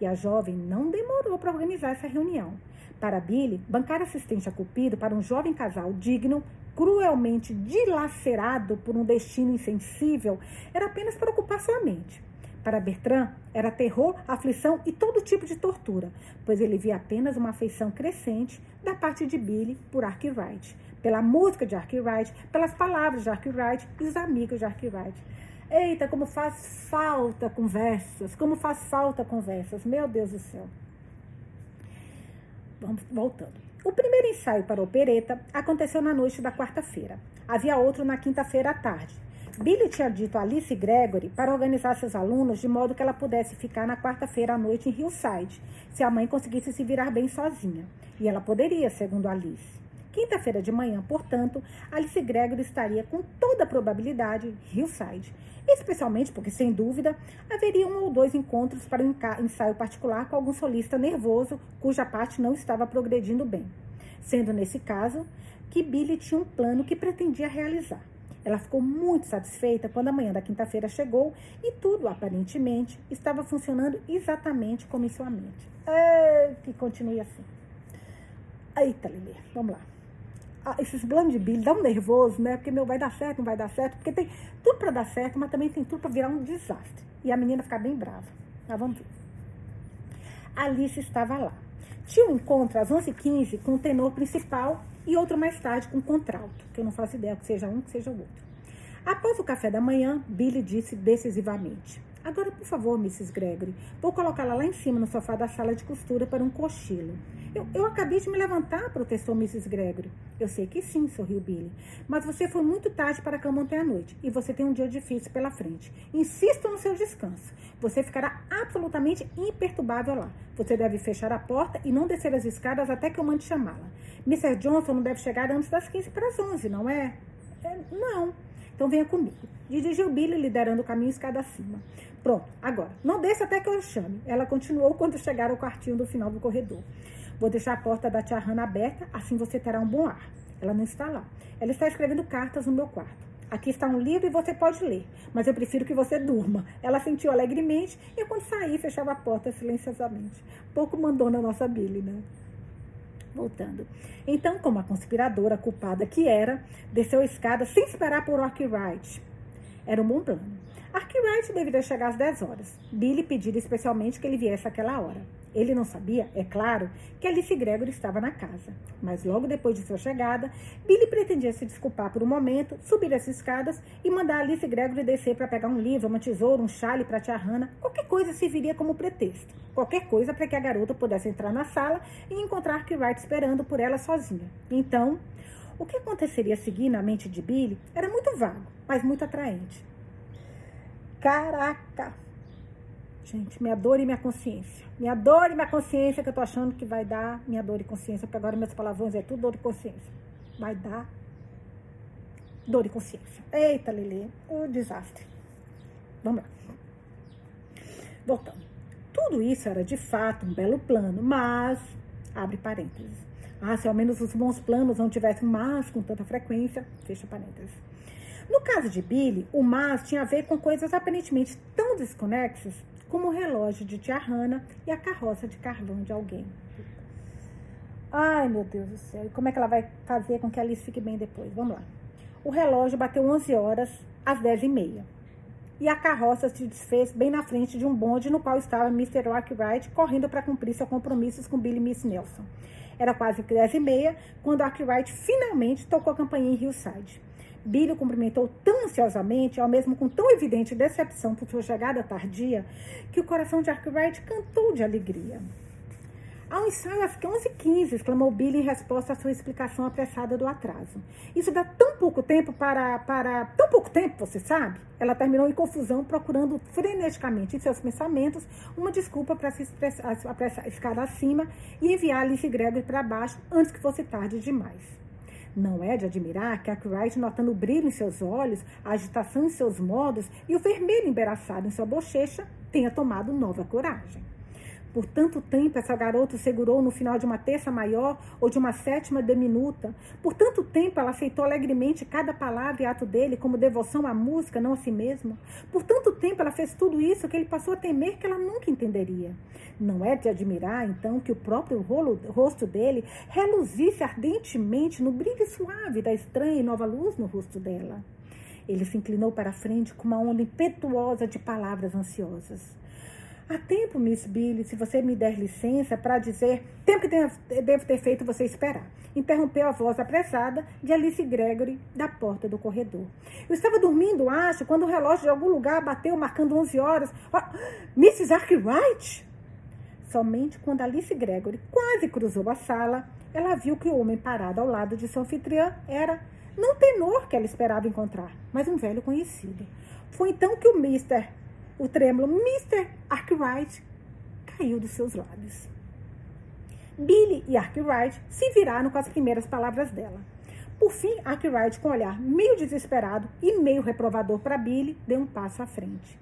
E a jovem não demorou para organizar essa reunião. Para Billy, bancar assistente a Cupido para um jovem casal digno, cruelmente dilacerado por um destino insensível, era apenas para ocupar sua mente. Para Bertrand, era terror, aflição e todo tipo de tortura, pois ele via apenas uma afeição crescente da parte de Billy por Arkwright, pela música de Arkwright, pelas palavras de Arkwright e os amigos de Arkwright. Eita, como faz falta conversas, como faz falta conversas, meu Deus do céu. Vamos voltando. O primeiro ensaio para a opereta aconteceu na noite da quarta-feira. Havia outro na quinta-feira à tarde. Billy tinha dito a Alice Gregory para organizar seus alunos de modo que ela pudesse ficar na quarta-feira à noite em Hillside, se a mãe conseguisse se virar bem sozinha. E ela poderia, segundo Alice. Quinta-feira de manhã, portanto, Alice Gregory estaria com toda probabilidade em Hillside, especialmente porque, sem dúvida, haveria um ou dois encontros para um ensaio particular com algum solista nervoso cuja parte não estava progredindo bem. Sendo nesse caso que Billy tinha um plano que pretendia realizar. Ela ficou muito satisfeita quando a manhã da quinta-feira chegou e tudo, aparentemente, estava funcionando exatamente como em sua mente. É, que continue assim. Eita, Lili, vamos lá esses blind bill dá um nervoso, né? Porque, meu, vai dar certo, não vai dar certo. Porque tem tudo para dar certo, mas também tem tudo para virar um desastre. E a menina ficar bem brava. Mas vamos ver. Alice estava lá. Tinha um encontro às 11h15 com o tenor principal e outro mais tarde com contralto, que eu não faço ideia que seja um, que seja o outro. Após o café da manhã, Billy disse decisivamente: Agora, por favor, Mrs. Gregory, vou colocá-la lá em cima no sofá da sala de costura para um cochilo. Eu, eu acabei de me levantar, protestou Mrs. Gregory. Eu sei que sim, sorriu Billy. Mas você foi muito tarde para a cama ontem à noite e você tem um dia difícil pela frente. Insisto no seu descanso. Você ficará absolutamente imperturbável lá. Você deve fechar a porta e não descer as escadas até que eu mande chamá-la. Mr. Johnson não deve chegar antes das 15 para as 11, não é? é não. Então venha comigo. Dirigiu Billy liderando o caminho escada acima. Pronto, agora. Não desça até que eu chame. Ela continuou quando chegar ao quartinho do final do corredor. Vou deixar a porta da tia Hannah aberta, assim você terá um bom ar. Ela não está lá. Ela está escrevendo cartas no meu quarto. Aqui está um livro e você pode ler, mas eu prefiro que você durma. Ela sentiu alegremente e quando saí fechava a porta silenciosamente. Pouco mandou na nossa Billy, né? Voltando. Então, como a conspiradora culpada que era, desceu a escada sem esperar por Arkwright. Era um bom plano. Arkwright deveria chegar às 10 horas. Billy pediu especialmente que ele viesse àquela hora. Ele não sabia, é claro, que Alice Gregory estava na casa. Mas logo depois de sua chegada, Billy pretendia se desculpar por um momento, subir as escadas e mandar Alice Gregory descer para pegar um livro, uma tesoura, um chale para tia Hannah. Qualquer coisa serviria como pretexto. Qualquer coisa para que a garota pudesse entrar na sala e encontrar Arkwright esperando por ela sozinha. Então, o que aconteceria a seguir na mente de Billy era muito vago, mas muito atraente. Caraca! Gente, minha dor e minha consciência. Minha dor e minha consciência que eu tô achando que vai dar minha dor e consciência, porque agora meus palavrões é tudo dor e consciência. Vai dar dor e consciência. Eita, Lili, o desastre. Vamos lá. Voltando. Tudo isso era de fato um belo plano, mas, abre parênteses. Ah, se ao menos os bons planos não tivessem mais com tanta frequência, fecha parênteses. No caso de Billy, o mas tinha a ver com coisas aparentemente tão desconexas como o relógio de tia Hannah e a carroça de carvão de alguém. Ai, meu Deus do céu. E como é que ela vai fazer com que a Alice fique bem depois? Vamos lá. O relógio bateu 11 horas às 10 e meia. E a carroça se desfez bem na frente de um bonde no qual estava Mr. Arkwright correndo para cumprir seus compromissos com Billy Miss Nelson. Era quase 10 e meia quando Arkwright finalmente tocou a campainha em Hillside. Billy o cumprimentou tão ansiosamente, ao mesmo com tão evidente decepção por sua chegada tardia, que o coração de Arkwright cantou de alegria. Há um ensaio às 11h15, exclamou Billy em resposta à sua explicação apressada do atraso. Isso dá tão pouco tempo para, para. tão pouco tempo, você sabe? Ela terminou em confusão, procurando freneticamente em seus pensamentos uma desculpa para se expressar, ficar acima e enviar Alice Gregory para baixo antes que fosse tarde demais. Não é de admirar que Arkwright, notando o brilho em seus olhos, a agitação em seus modos e o vermelho embaraçado em sua bochecha, tenha tomado nova coragem. Por tanto tempo essa garota segurou no final de uma terça maior ou de uma sétima diminuta. Por tanto tempo ela aceitou alegremente cada palavra e ato dele como devoção à música, não a si mesma. Por tanto tempo ela fez tudo isso que ele passou a temer que ela nunca entenderia. Não é de admirar, então, que o próprio rolo, rosto dele reluzisse ardentemente no brilho suave da estranha e nova luz no rosto dela. Ele se inclinou para a frente com uma onda impetuosa de palavras ansiosas. Há tempo, Miss Billy, se você me der licença para dizer, tempo que devo ter feito você esperar. Interrompeu a voz apressada de Alice Gregory da porta do corredor. Eu estava dormindo, acho, quando o relógio de algum lugar bateu, marcando 11 horas. Oh, Mrs. Arkwright? Somente quando Alice Gregory quase cruzou a sala, ela viu que o homem parado ao lado de sua anfitriã era não o tenor que ela esperava encontrar, mas um velho conhecido. Foi então que o Mr. o trêmulo Mr. Arkwright caiu dos seus lábios. Billy e Arkwright se viraram com as primeiras palavras dela. Por fim, Arkwright, com um olhar meio desesperado e meio reprovador para Billy, deu um passo à frente.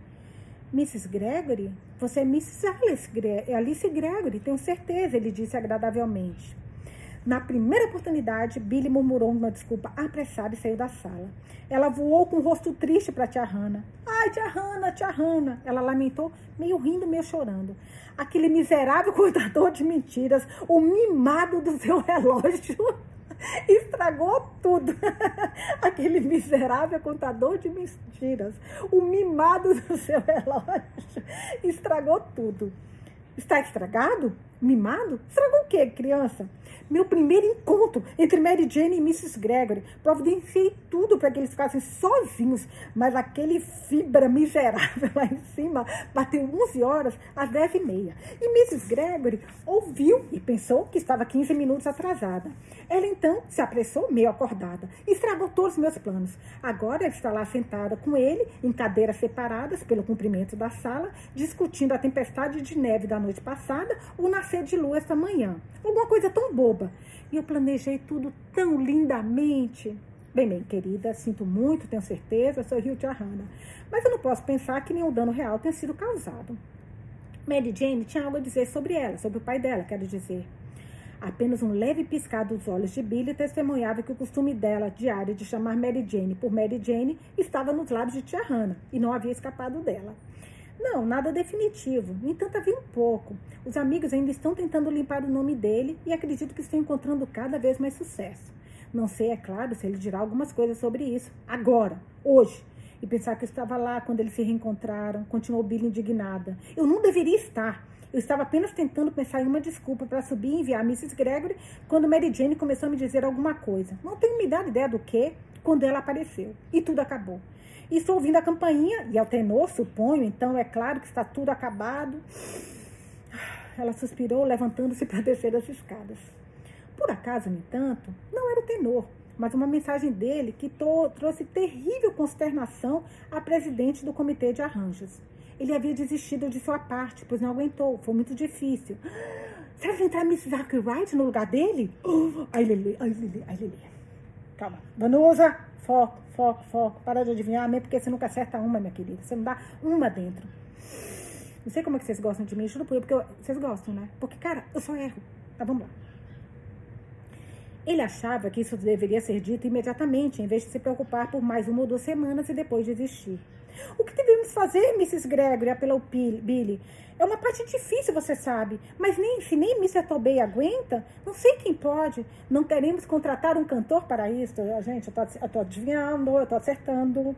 Mrs. Gregory? Você é Mrs. Alice, Gre Alice Gregory, tenho certeza, ele disse agradavelmente. Na primeira oportunidade, Billy murmurou uma desculpa apressada e saiu da sala. Ela voou com o rosto triste para tia Hannah. Ai, tia Hannah, tia Hannah. Ela lamentou, meio rindo, meio chorando. Aquele miserável contador de mentiras, o mimado do seu relógio, estragou tudo. Aquele miserável contador de mentiras, o mimado do seu relógio, estragou tudo. Está estragado? Mimado? Estragou o quê, criança? Meu primeiro encontro entre Mary Jane e Mrs. Gregory. Providenciei tudo para que eles ficassem sozinhos, mas aquele fibra miserável lá em cima bateu 11 horas às 10 e meia. E Mrs. Gregory ouviu e pensou que estava 15 minutos atrasada. Ela então se apressou, meio acordada, e estragou todos os meus planos. Agora ela está lá sentada com ele, em cadeiras separadas pelo comprimento da sala, discutindo a tempestade de neve da noite passada, o nascer de lua esta manhã. Alguma coisa tão boba. E eu planejei tudo tão lindamente. Bem, bem, querida, sinto muito, tenho certeza, sou Rio Hannah. Mas eu não posso pensar que nenhum dano real tenha sido causado. Mary Jane tinha algo a dizer sobre ela, sobre o pai dela, quero dizer. Apenas um leve piscar dos olhos de Billy testemunhava que o costume dela diário de chamar Mary Jane por Mary Jane estava nos lábios de tia Hannah e não havia escapado dela. Não, nada definitivo. No entanto, havia um pouco. Os amigos ainda estão tentando limpar o nome dele e acredito que estão encontrando cada vez mais sucesso. Não sei, é claro, se ele dirá algumas coisas sobre isso. Agora, hoje. E pensar que eu estava lá quando eles se reencontraram, continuou Billy indignada. Eu não deveria estar. Eu estava apenas tentando pensar em uma desculpa para subir e enviar a Mrs. Gregory quando Mary Jane começou a me dizer alguma coisa. Não tenho me dado ideia do que quando ela apareceu. E tudo acabou. E estou ouvindo a campainha, e ao tenor, suponho, então é claro que está tudo acabado. Ela suspirou, levantando-se para descer as escadas. Por acaso, no entanto, não era o tenor, mas uma mensagem dele que trouxe terrível consternação à presidente do comitê de arranjos. Ele havia desistido de sua parte, pois não aguentou. Foi muito difícil. Será que entrar Mrs. Arkwright no lugar dele? Ai, Lili, ai, Lili, ai, Lili. Calma. Vanusa, foco, foco, foco. Para de adivinhar, mesmo porque você nunca acerta uma, minha querida. Você não dá uma dentro. Não sei como é que vocês gostam de mim, juro por porque eu, vocês gostam, né? Porque, cara, eu só erro. Tá, vamos lá. Ele achava que isso deveria ser dito imediatamente, em vez de se preocupar por mais uma ou duas semanas e depois desistir. O que devemos fazer, Mrs. Gregory? apelou Billy. É uma parte difícil, você sabe. Mas nem se nem Mr. Tobey aguenta, não sei quem pode. Não queremos contratar um cantor para isso. Gente, eu tô adivinhando, eu tô acertando.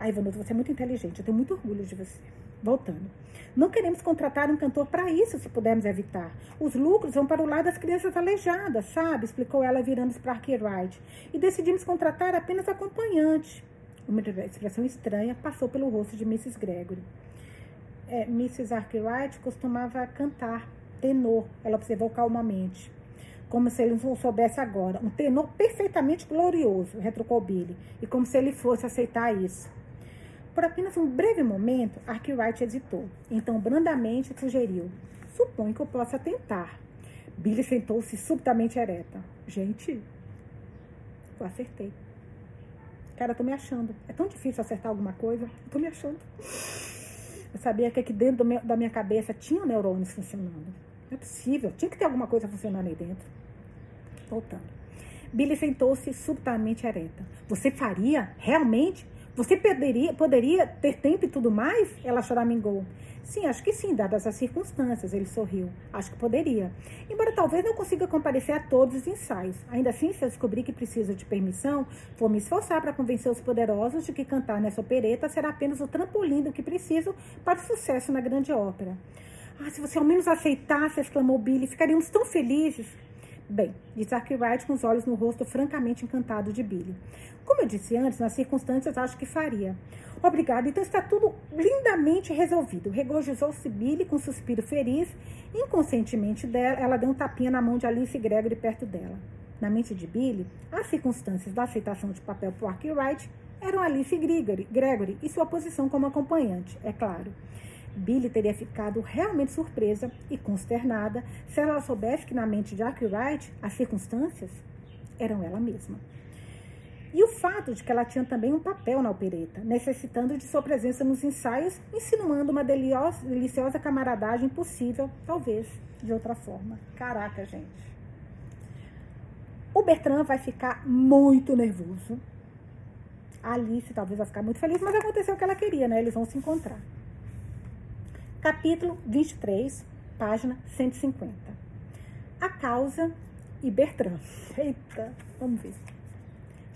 Ai, Vanuto, você é muito inteligente. Eu tenho muito orgulho de você. Voltando. Não queremos contratar um cantor para isso, se pudermos evitar. Os lucros vão para o lado das crianças aleijadas, sabe? Explicou ela virando-se para Arkwright. E decidimos contratar apenas acompanhante. Uma expressão estranha passou pelo rosto de Mrs. Gregory. É, Mrs. Arkwright costumava cantar tenor, ela observou calmamente. Como se ele não soubesse agora. Um tenor perfeitamente glorioso, retrucou Billy, e como se ele fosse aceitar isso. Por apenas um breve momento, Arkwright hesitou. Então, brandamente, sugeriu: Suponho que eu possa tentar. Billy sentou-se subitamente ereta. Gente, eu acertei. Cara, eu tô me achando. É tão difícil acertar alguma coisa. Eu tô me achando. Eu sabia que aqui dentro meu, da minha cabeça tinha neurônios funcionando. Não é possível. Tinha que ter alguma coisa funcionando aí dentro. Voltando. Billy sentou-se subitamente ereta. Você faria? Realmente? Você poderia, poderia ter tempo e tudo mais? Ela choramingou. Sim, acho que sim, dadas as circunstâncias, ele sorriu. Acho que poderia. Embora talvez não consiga comparecer a todos os ensaios. Ainda assim, se eu descobrir que preciso de permissão, vou me esforçar para convencer os poderosos de que cantar nessa opereta será apenas o trampolim do que preciso para o sucesso na grande ópera. Ah, se você ao menos aceitasse, exclamou Billy, ficaríamos tão felizes. Bem, disse Arkwright com os olhos no rosto francamente encantado de Billy. Como eu disse antes, nas circunstâncias acho que faria. Obrigada, então está tudo lindamente resolvido. Regozijou-se Billy com um suspiro feliz. Inconscientemente dela, ela deu um tapinha na mão de Alice Gregory perto dela. Na mente de Billy, as circunstâncias da aceitação de papel por Arkwright eram Alice Gregory, Gregory e sua posição como acompanhante, é claro. Billy teria ficado realmente surpresa e consternada se ela soubesse que na mente de Arkwright as circunstâncias eram ela mesma. E o fato de que ela tinha também um papel na opereta, necessitando de sua presença nos ensaios, insinuando uma deliciosa camaradagem possível, talvez de outra forma. Caraca, gente. O Bertrand vai ficar muito nervoso. A Alice talvez vai ficar muito feliz, mas aconteceu o que ela queria, né? Eles vão se encontrar. Capítulo 23, página 150. A causa e Bertrand. Eita, vamos ver.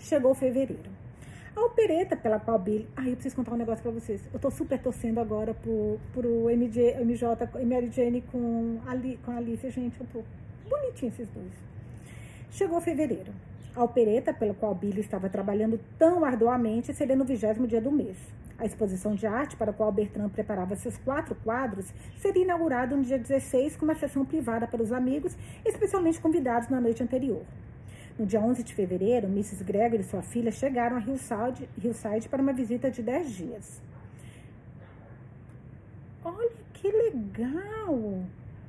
Chegou fevereiro. A opereta pela qual Billy. Ah, eu preciso contar um negócio pra vocês. Eu tô super torcendo agora pro, pro MJ, MJ Mary Jane com, Ali, com a Alice. Gente, eu tô bonitinho esses dois. Chegou fevereiro. A opereta pela qual Billy estava trabalhando tão arduamente seria no vigésimo dia do mês. A exposição de arte para a qual Bertrand preparava seus quatro quadros seria inaugurada no dia 16 com uma sessão privada para os amigos, especialmente convidados na noite anterior. No dia 11 de fevereiro, Mrs. Gregory e sua filha chegaram a Hillside, Hillside para uma visita de 10 dias. Olha que legal!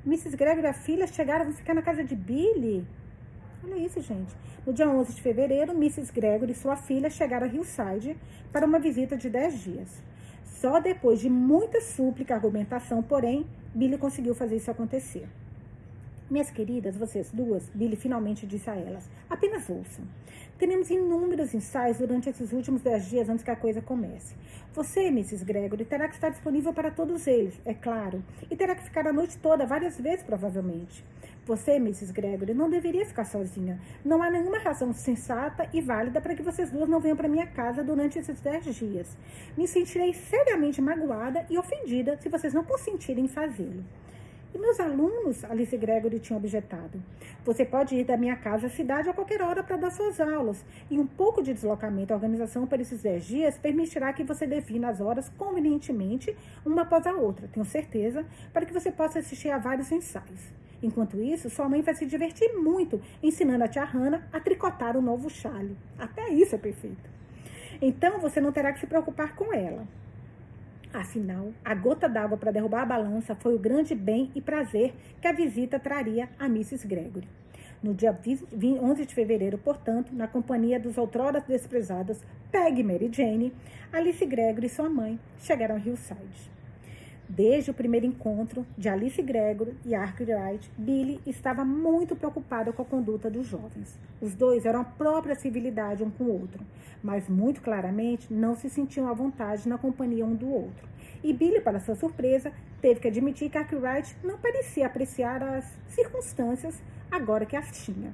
Mrs. Gregory e a filha chegaram a ficar na casa de Billy. Olha isso, gente. No dia 11 de fevereiro, Mrs. Gregory e sua filha chegaram a Hillside para uma visita de 10 dias. Só depois de muita súplica e argumentação, porém, Billy conseguiu fazer isso acontecer. Minhas queridas, vocês duas, Billy finalmente disse a elas, apenas ouçam. Teremos inúmeros ensaios durante esses últimos dez dias antes que a coisa comece. Você, Mrs. Gregory, terá que estar disponível para todos eles, é claro, e terá que ficar a noite toda, várias vezes, provavelmente. Você, Mrs. Gregory, não deveria ficar sozinha. Não há nenhuma razão sensata e válida para que vocês duas não venham para minha casa durante esses dez dias. Me sentirei seriamente magoada e ofendida se vocês não consentirem fazê-lo. E meus alunos, Alice Gregory tinha objetado. Você pode ir da minha casa à cidade a qualquer hora para dar suas aulas. E um pouco de deslocamento à organização por esses 10 dias permitirá que você defina as horas convenientemente, uma após a outra, tenho certeza, para que você possa assistir a vários ensaios. Enquanto isso, sua mãe vai se divertir muito ensinando a tia Hannah a tricotar o novo chale. Até isso é perfeito. Então, você não terá que se preocupar com ela. Afinal, a gota d'água para derrubar a balança foi o grande bem e prazer que a visita traria a Mrs. Gregory. No dia 11 de fevereiro, portanto, na companhia dos outrora desprezados Peg e Mary Jane, Alice Gregory e sua mãe chegaram a Hillside. Desde o primeiro encontro de Alice Gregory e Arkwright, Billy estava muito preocupado com a conduta dos jovens. Os dois eram a própria civilidade um com o outro, mas muito claramente não se sentiam à vontade na companhia um do outro. E Billy, para sua surpresa, teve que admitir que Arkwright não parecia apreciar as circunstâncias agora que as tinha.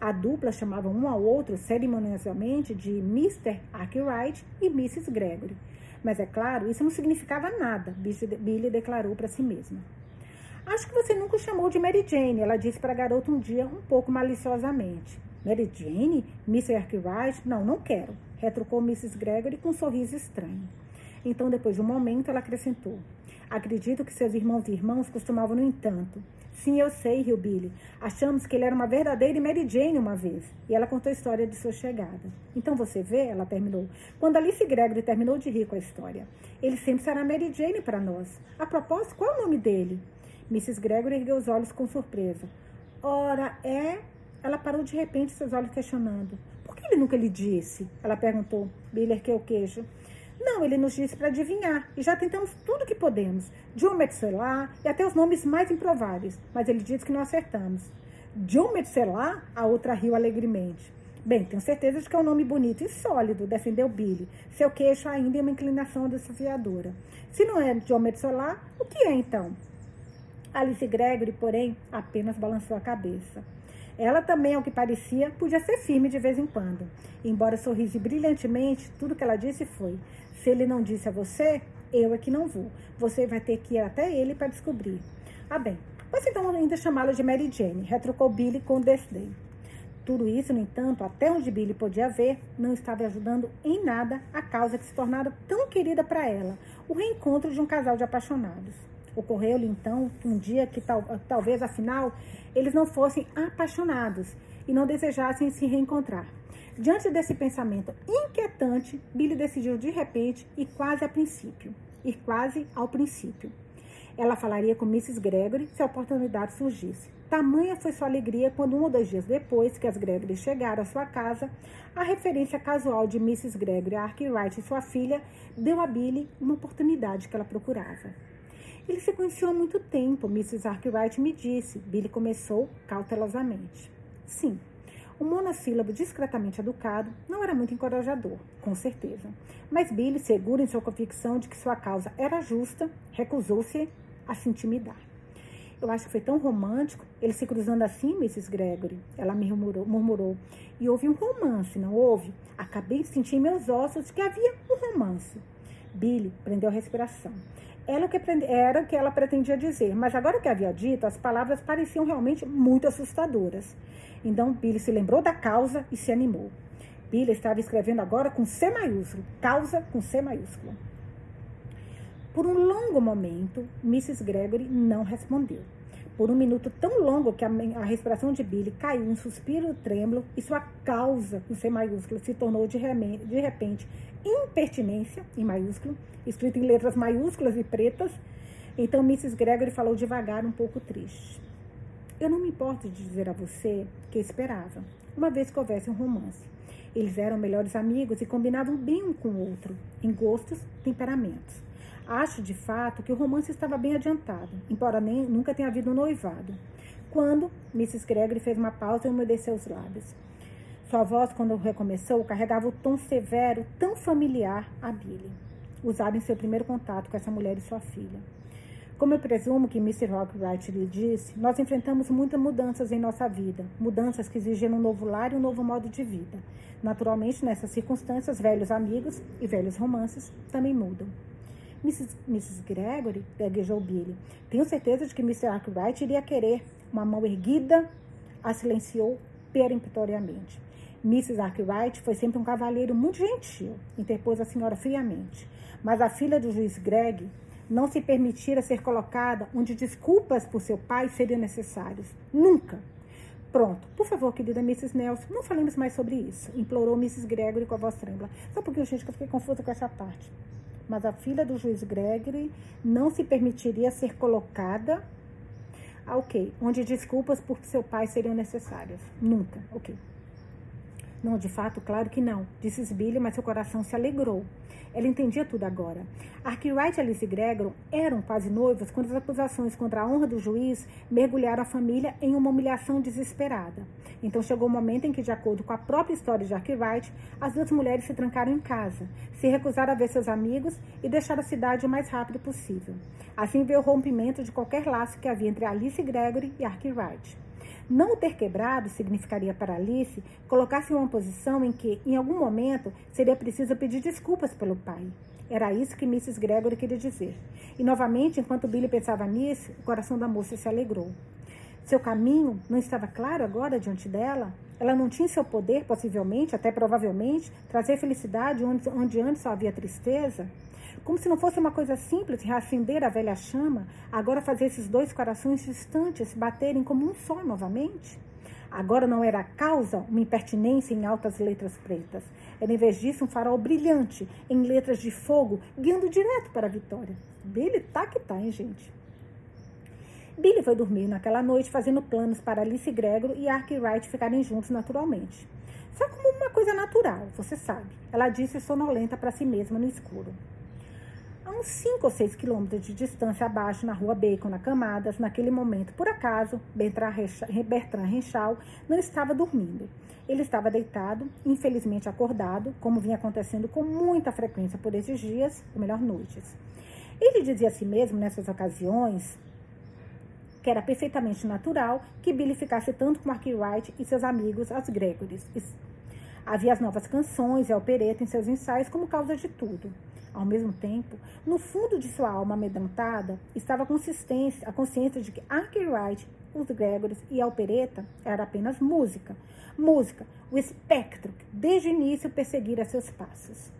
A dupla chamava um ao outro cerimoniosamente de Mr. Arkwright e Mrs. Gregory mas é claro, isso não significava nada, Billy declarou para si mesma. Acho que você nunca o chamou de Mary Jane, ela disse para a garota um dia, um pouco maliciosamente. Mary Jane? Mr. Arkwright? Não, não quero, retrucou Mrs. Gregory com um sorriso estranho. Então, depois de um momento, ela acrescentou: Acredito que seus irmãos e irmãos costumavam, no entanto. Sim, eu sei, riu Billy. Achamos que ele era uma verdadeira Mary Jane uma vez. E ela contou a história de sua chegada. Então você vê, ela terminou. Quando Alice Gregory terminou de rir com a história. Ele sempre será Mary Jane para nós. A propósito, qual é o nome dele? Mrs. Gregory ergueu os olhos com surpresa. Ora, é. Ela parou de repente, seus olhos questionando. Por que ele nunca lhe disse? Ela perguntou. Billy ergueu o queijo. Não, ele nos disse para adivinhar, e já tentamos tudo que podemos. John Metzeler e até os nomes mais improváveis, mas ele disse que não acertamos. John Metzeler? A outra riu alegremente. Bem, tenho certeza de que é um nome bonito e sólido, defendeu Billy, seu queixo ainda em uma inclinação desafiadora. Se não é John Metzeler, o que é então? Alice Gregory, porém, apenas balançou a cabeça. Ela também, ao que parecia, podia ser firme de vez em quando. Embora sorrisse brilhantemente, tudo que ela disse foi: se ele não disse a você, eu é que não vou. Você vai ter que ir até ele para descobrir. Ah, bem, Posso então ainda chamá-la de Mary Jane, retrucou Billy com desdém. Tudo isso, no entanto, até onde Billy podia ver, não estava ajudando em nada a causa que se tornara tão querida para ela, o reencontro de um casal de apaixonados. Ocorreu-lhe então um dia que tal, talvez afinal eles não fossem apaixonados e não desejassem se reencontrar. Diante desse pensamento inquietante, Billy decidiu de repente e quase a princípio, ir quase ao princípio. Ela falaria com Mrs. Gregory se a oportunidade surgisse. Tamanha foi sua alegria quando, um ou dois dias depois que as Gregory chegaram à sua casa, a referência casual de Mrs. Gregory a Arkwright e sua filha deu a Billy uma oportunidade que ela procurava. Ele se conheciam há muito tempo, Mrs. Arkwright me disse. Billy começou cautelosamente. Sim, o monossílabo discretamente educado não era muito encorajador, com certeza. Mas Billy, seguro em sua convicção de que sua causa era justa, recusou-se a se intimidar. Eu acho que foi tão romântico, ele se cruzando assim, Mrs. Gregory. Ela me murmurou, murmurou. E houve um romance, não houve? Acabei de sentir em meus ossos que havia um romance. Billy prendeu a respiração. Era o, que, era o que ela pretendia dizer, mas agora que havia dito, as palavras pareciam realmente muito assustadoras. Então Billy se lembrou da causa e se animou. Billy estava escrevendo agora com C maiúsculo, causa com C maiúsculo. Por um longo momento, Mrs. Gregory não respondeu. Por um minuto tão longo que a, respiração de Billy caiu em suspiro trêmulo e sua causa, com C maiúsculo, se tornou de, de repente impertinência, em maiúsculo, escrito em letras maiúsculas e pretas. Então Mrs. Gregory falou devagar, um pouco triste. Eu não me importo de dizer a você que esperava, uma vez que houvesse um romance. Eles eram melhores amigos e combinavam bem um com o outro, em gostos, temperamentos. Acho, de fato, que o romance estava bem adiantado, embora nem, nunca tenha havido um noivado. Quando Mrs. Gregory fez uma pausa e umedeceu os lábios. Sua voz, quando recomeçou, carregava o tom severo, tão familiar a Billy, usado em seu primeiro contato com essa mulher e sua filha. Como eu presumo que Mr. Rockwright lhe disse, nós enfrentamos muitas mudanças em nossa vida, mudanças que exigiram um novo lar e um novo modo de vida. Naturalmente, nessas circunstâncias, velhos amigos e velhos romances também mudam. Mrs. Mrs. Gregory, gaguejou Billy. Tenho certeza de que Mr. Arkwright iria querer. Uma mão erguida a silenciou peremptoriamente. Mrs. Arkwright foi sempre um cavalheiro muito gentil, interpôs a senhora friamente. Mas a filha do juiz Greg não se permitira ser colocada onde desculpas por seu pai seriam necessárias. Nunca. Pronto. Por favor, querida Mrs. Nelson, não falemos mais sobre isso, implorou Mrs. Gregory com a voz trêmula. Só pouquinho, gente, que eu fiquei confusa com essa parte mas a filha do juiz Gregory não se permitiria ser colocada. Ah, ok. Onde desculpas por seu pai seriam necessárias. Nunca. Ok. Não, de fato, claro que não, disse Billy, mas seu coração se alegrou. Ela entendia tudo agora. Arkwright e Alice Gregor eram quase noivos quando as acusações contra a honra do juiz mergulharam a família em uma humilhação desesperada. Então chegou o momento em que, de acordo com a própria história de Arkwright, as duas mulheres se trancaram em casa, se recusaram a ver seus amigos e deixaram a cidade o mais rápido possível. Assim veio o rompimento de qualquer laço que havia entre Alice Gregory e Arkwright. Não ter quebrado significaria para Alice colocar-se em uma posição em que, em algum momento, seria preciso pedir desculpas pelo pai. Era isso que Mrs. Gregory queria dizer. E novamente, enquanto Billy pensava nisso, o coração da moça se alegrou. Seu caminho não estava claro agora diante dela? Ela não tinha seu poder, possivelmente, até provavelmente, trazer felicidade onde, onde antes só havia tristeza? Como se não fosse uma coisa simples reacender a velha chama, agora fazer esses dois corações distantes baterem como um só novamente? Agora não era a causa uma impertinência em altas letras pretas. Era, em vez disso, um farol brilhante em letras de fogo, guiando direto para a vitória. Billy tá que tá, hein, gente? Billy foi dormir naquela noite fazendo planos para Alice Gregor e Arkwright ficarem juntos naturalmente. Só como uma coisa natural, você sabe. Ela disse sonolenta para si mesma no escuro. A uns 5 ou 6 quilômetros de distância abaixo, na rua Bacon, na Camadas, naquele momento, por acaso, Bertrand Renchal não estava dormindo. Ele estava deitado, infelizmente acordado, como vinha acontecendo com muita frequência por esses dias, ou melhor, noites. Ele dizia a si mesmo, nessas ocasiões, que era perfeitamente natural que Billy ficasse tanto com Mark Wright e seus amigos, as Gregorys. Havia as novas canções e a opereta em seus ensaios como causa de tudo. Ao mesmo tempo, no fundo de sua alma amedrontada, estava a consistência, a consciência de que Arkwright, os Gregores e a opereta era apenas música. Música, o espectro que desde o início perseguira seus passos.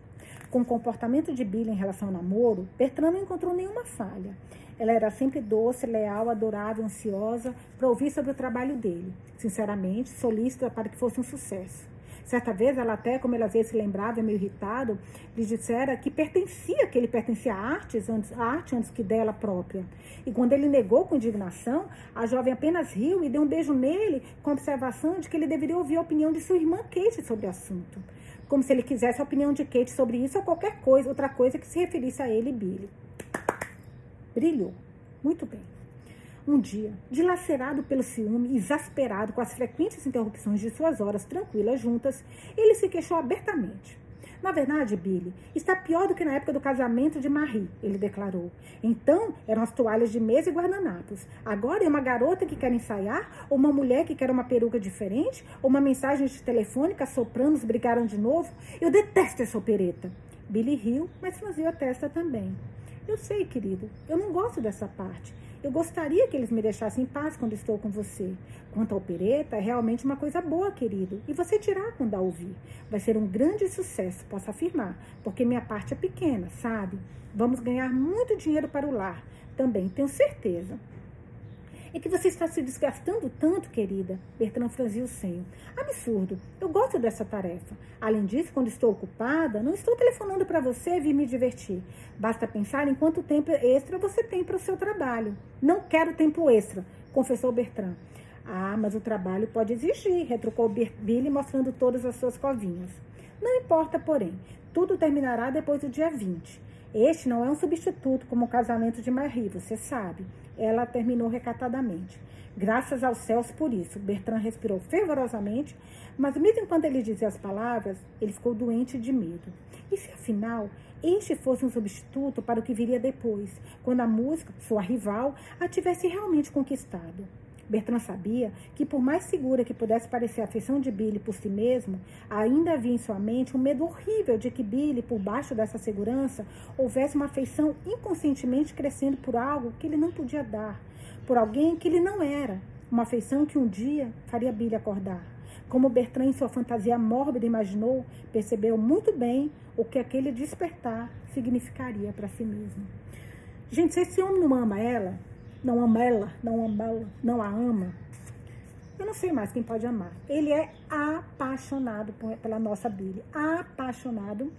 Com o comportamento de Billy em relação ao namoro, Bertrand não encontrou nenhuma falha. Ela era sempre doce, leal, adorável, ansiosa para ouvir sobre o trabalho dele. Sinceramente, solícita para que fosse um sucesso. Certa vez, ela até, como ele às vezes se lembrava, meio irritado, lhe dissera que pertencia, que ele pertencia à arte, à arte antes que dela própria. E quando ele negou com indignação, a jovem apenas riu e deu um beijo nele com a observação de que ele deveria ouvir a opinião de sua irmã Kate sobre o assunto. Como se ele quisesse a opinião de Kate sobre isso ou qualquer coisa, outra coisa que se referisse a ele e Billy. Brilhou. Muito bem. Um dia, dilacerado pelo ciúme, exasperado com as frequentes interrupções de suas horas tranquilas juntas, ele se queixou abertamente. Na verdade, Billy, está pior do que na época do casamento de Marie, ele declarou. Então, eram as toalhas de mesa e guardanapos. Agora é uma garota que quer ensaiar, ou uma mulher que quer uma peruca diferente, ou uma mensagem de telefônica, sopranos brigaram de novo. Eu detesto essa opereta. Billy riu, mas franziu a testa também. Eu sei, querido, eu não gosto dessa parte. Eu gostaria que eles me deixassem em paz quando estou com você. Quanto à opereta, é realmente uma coisa boa, querido. E você dirá quando a ouvir. Vai ser um grande sucesso, posso afirmar, porque minha parte é pequena, sabe? Vamos ganhar muito dinheiro para o lar. Também tenho certeza. É que você está se desgastando tanto, querida. Bertrand franziu o senho. Absurdo. Eu gosto dessa tarefa. Além disso, quando estou ocupada, não estou telefonando para você vir me divertir. Basta pensar em quanto tempo extra você tem para o seu trabalho. Não quero tempo extra, confessou Bertrand. Ah, mas o trabalho pode exigir, retrucou Billy, mostrando todas as suas covinhas. Não importa, porém. Tudo terminará depois do dia 20. Este não é um substituto como o casamento de Marie, você sabe. Ela terminou recatadamente. Graças aos céus por isso. Bertrand respirou fervorosamente, mas mesmo enquanto ele dizia as palavras, ele ficou doente de medo. E se afinal este fosse um substituto para o que viria depois, quando a música, sua rival, a tivesse realmente conquistado? Bertrand sabia que, por mais segura que pudesse parecer a afeição de Billy por si mesmo, ainda havia em sua mente um medo horrível de que Billy, por baixo dessa segurança, houvesse uma afeição inconscientemente crescendo por algo que ele não podia dar, por alguém que ele não era, uma afeição que um dia faria Billy acordar. Como Bertrand, em sua fantasia mórbida, imaginou, percebeu muito bem o que aquele despertar significaria para si mesmo. Gente, se esse homem não ama ela, não ama ela, não ama não a ama. Eu não sei mais quem pode amar. Ele é apaixonado pela nossa Bíblia. Apaixonado.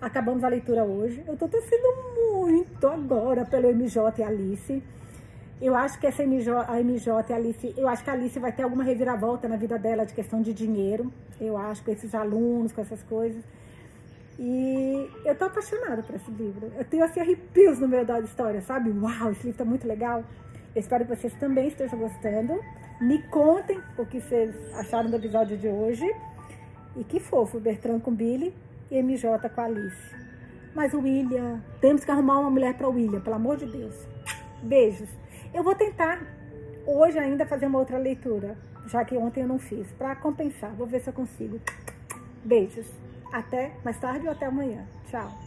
Acabamos a leitura hoje. Eu estou torcendo muito agora pelo MJ e Alice. Eu acho que essa MJ, a MJ e Alice, eu acho que a Alice vai ter alguma reviravolta na vida dela de questão de dinheiro. Eu acho com esses alunos, com essas coisas. E eu tô apaixonada por esse livro. Eu tenho assim arrepios no meio da história, sabe? Uau, esse livro tá muito legal. Eu espero que vocês também estejam gostando. Me contem o que vocês acharam do episódio de hoje. E que fofo, Bertrand com Billy e MJ com Alice. Mas o William, temos que arrumar uma mulher para o William, pelo amor de Deus. Beijos. Eu vou tentar hoje ainda fazer uma outra leitura, já que ontem eu não fiz, para compensar. Vou ver se eu consigo. Beijos. Até mais tarde ou até amanhã. Tchau.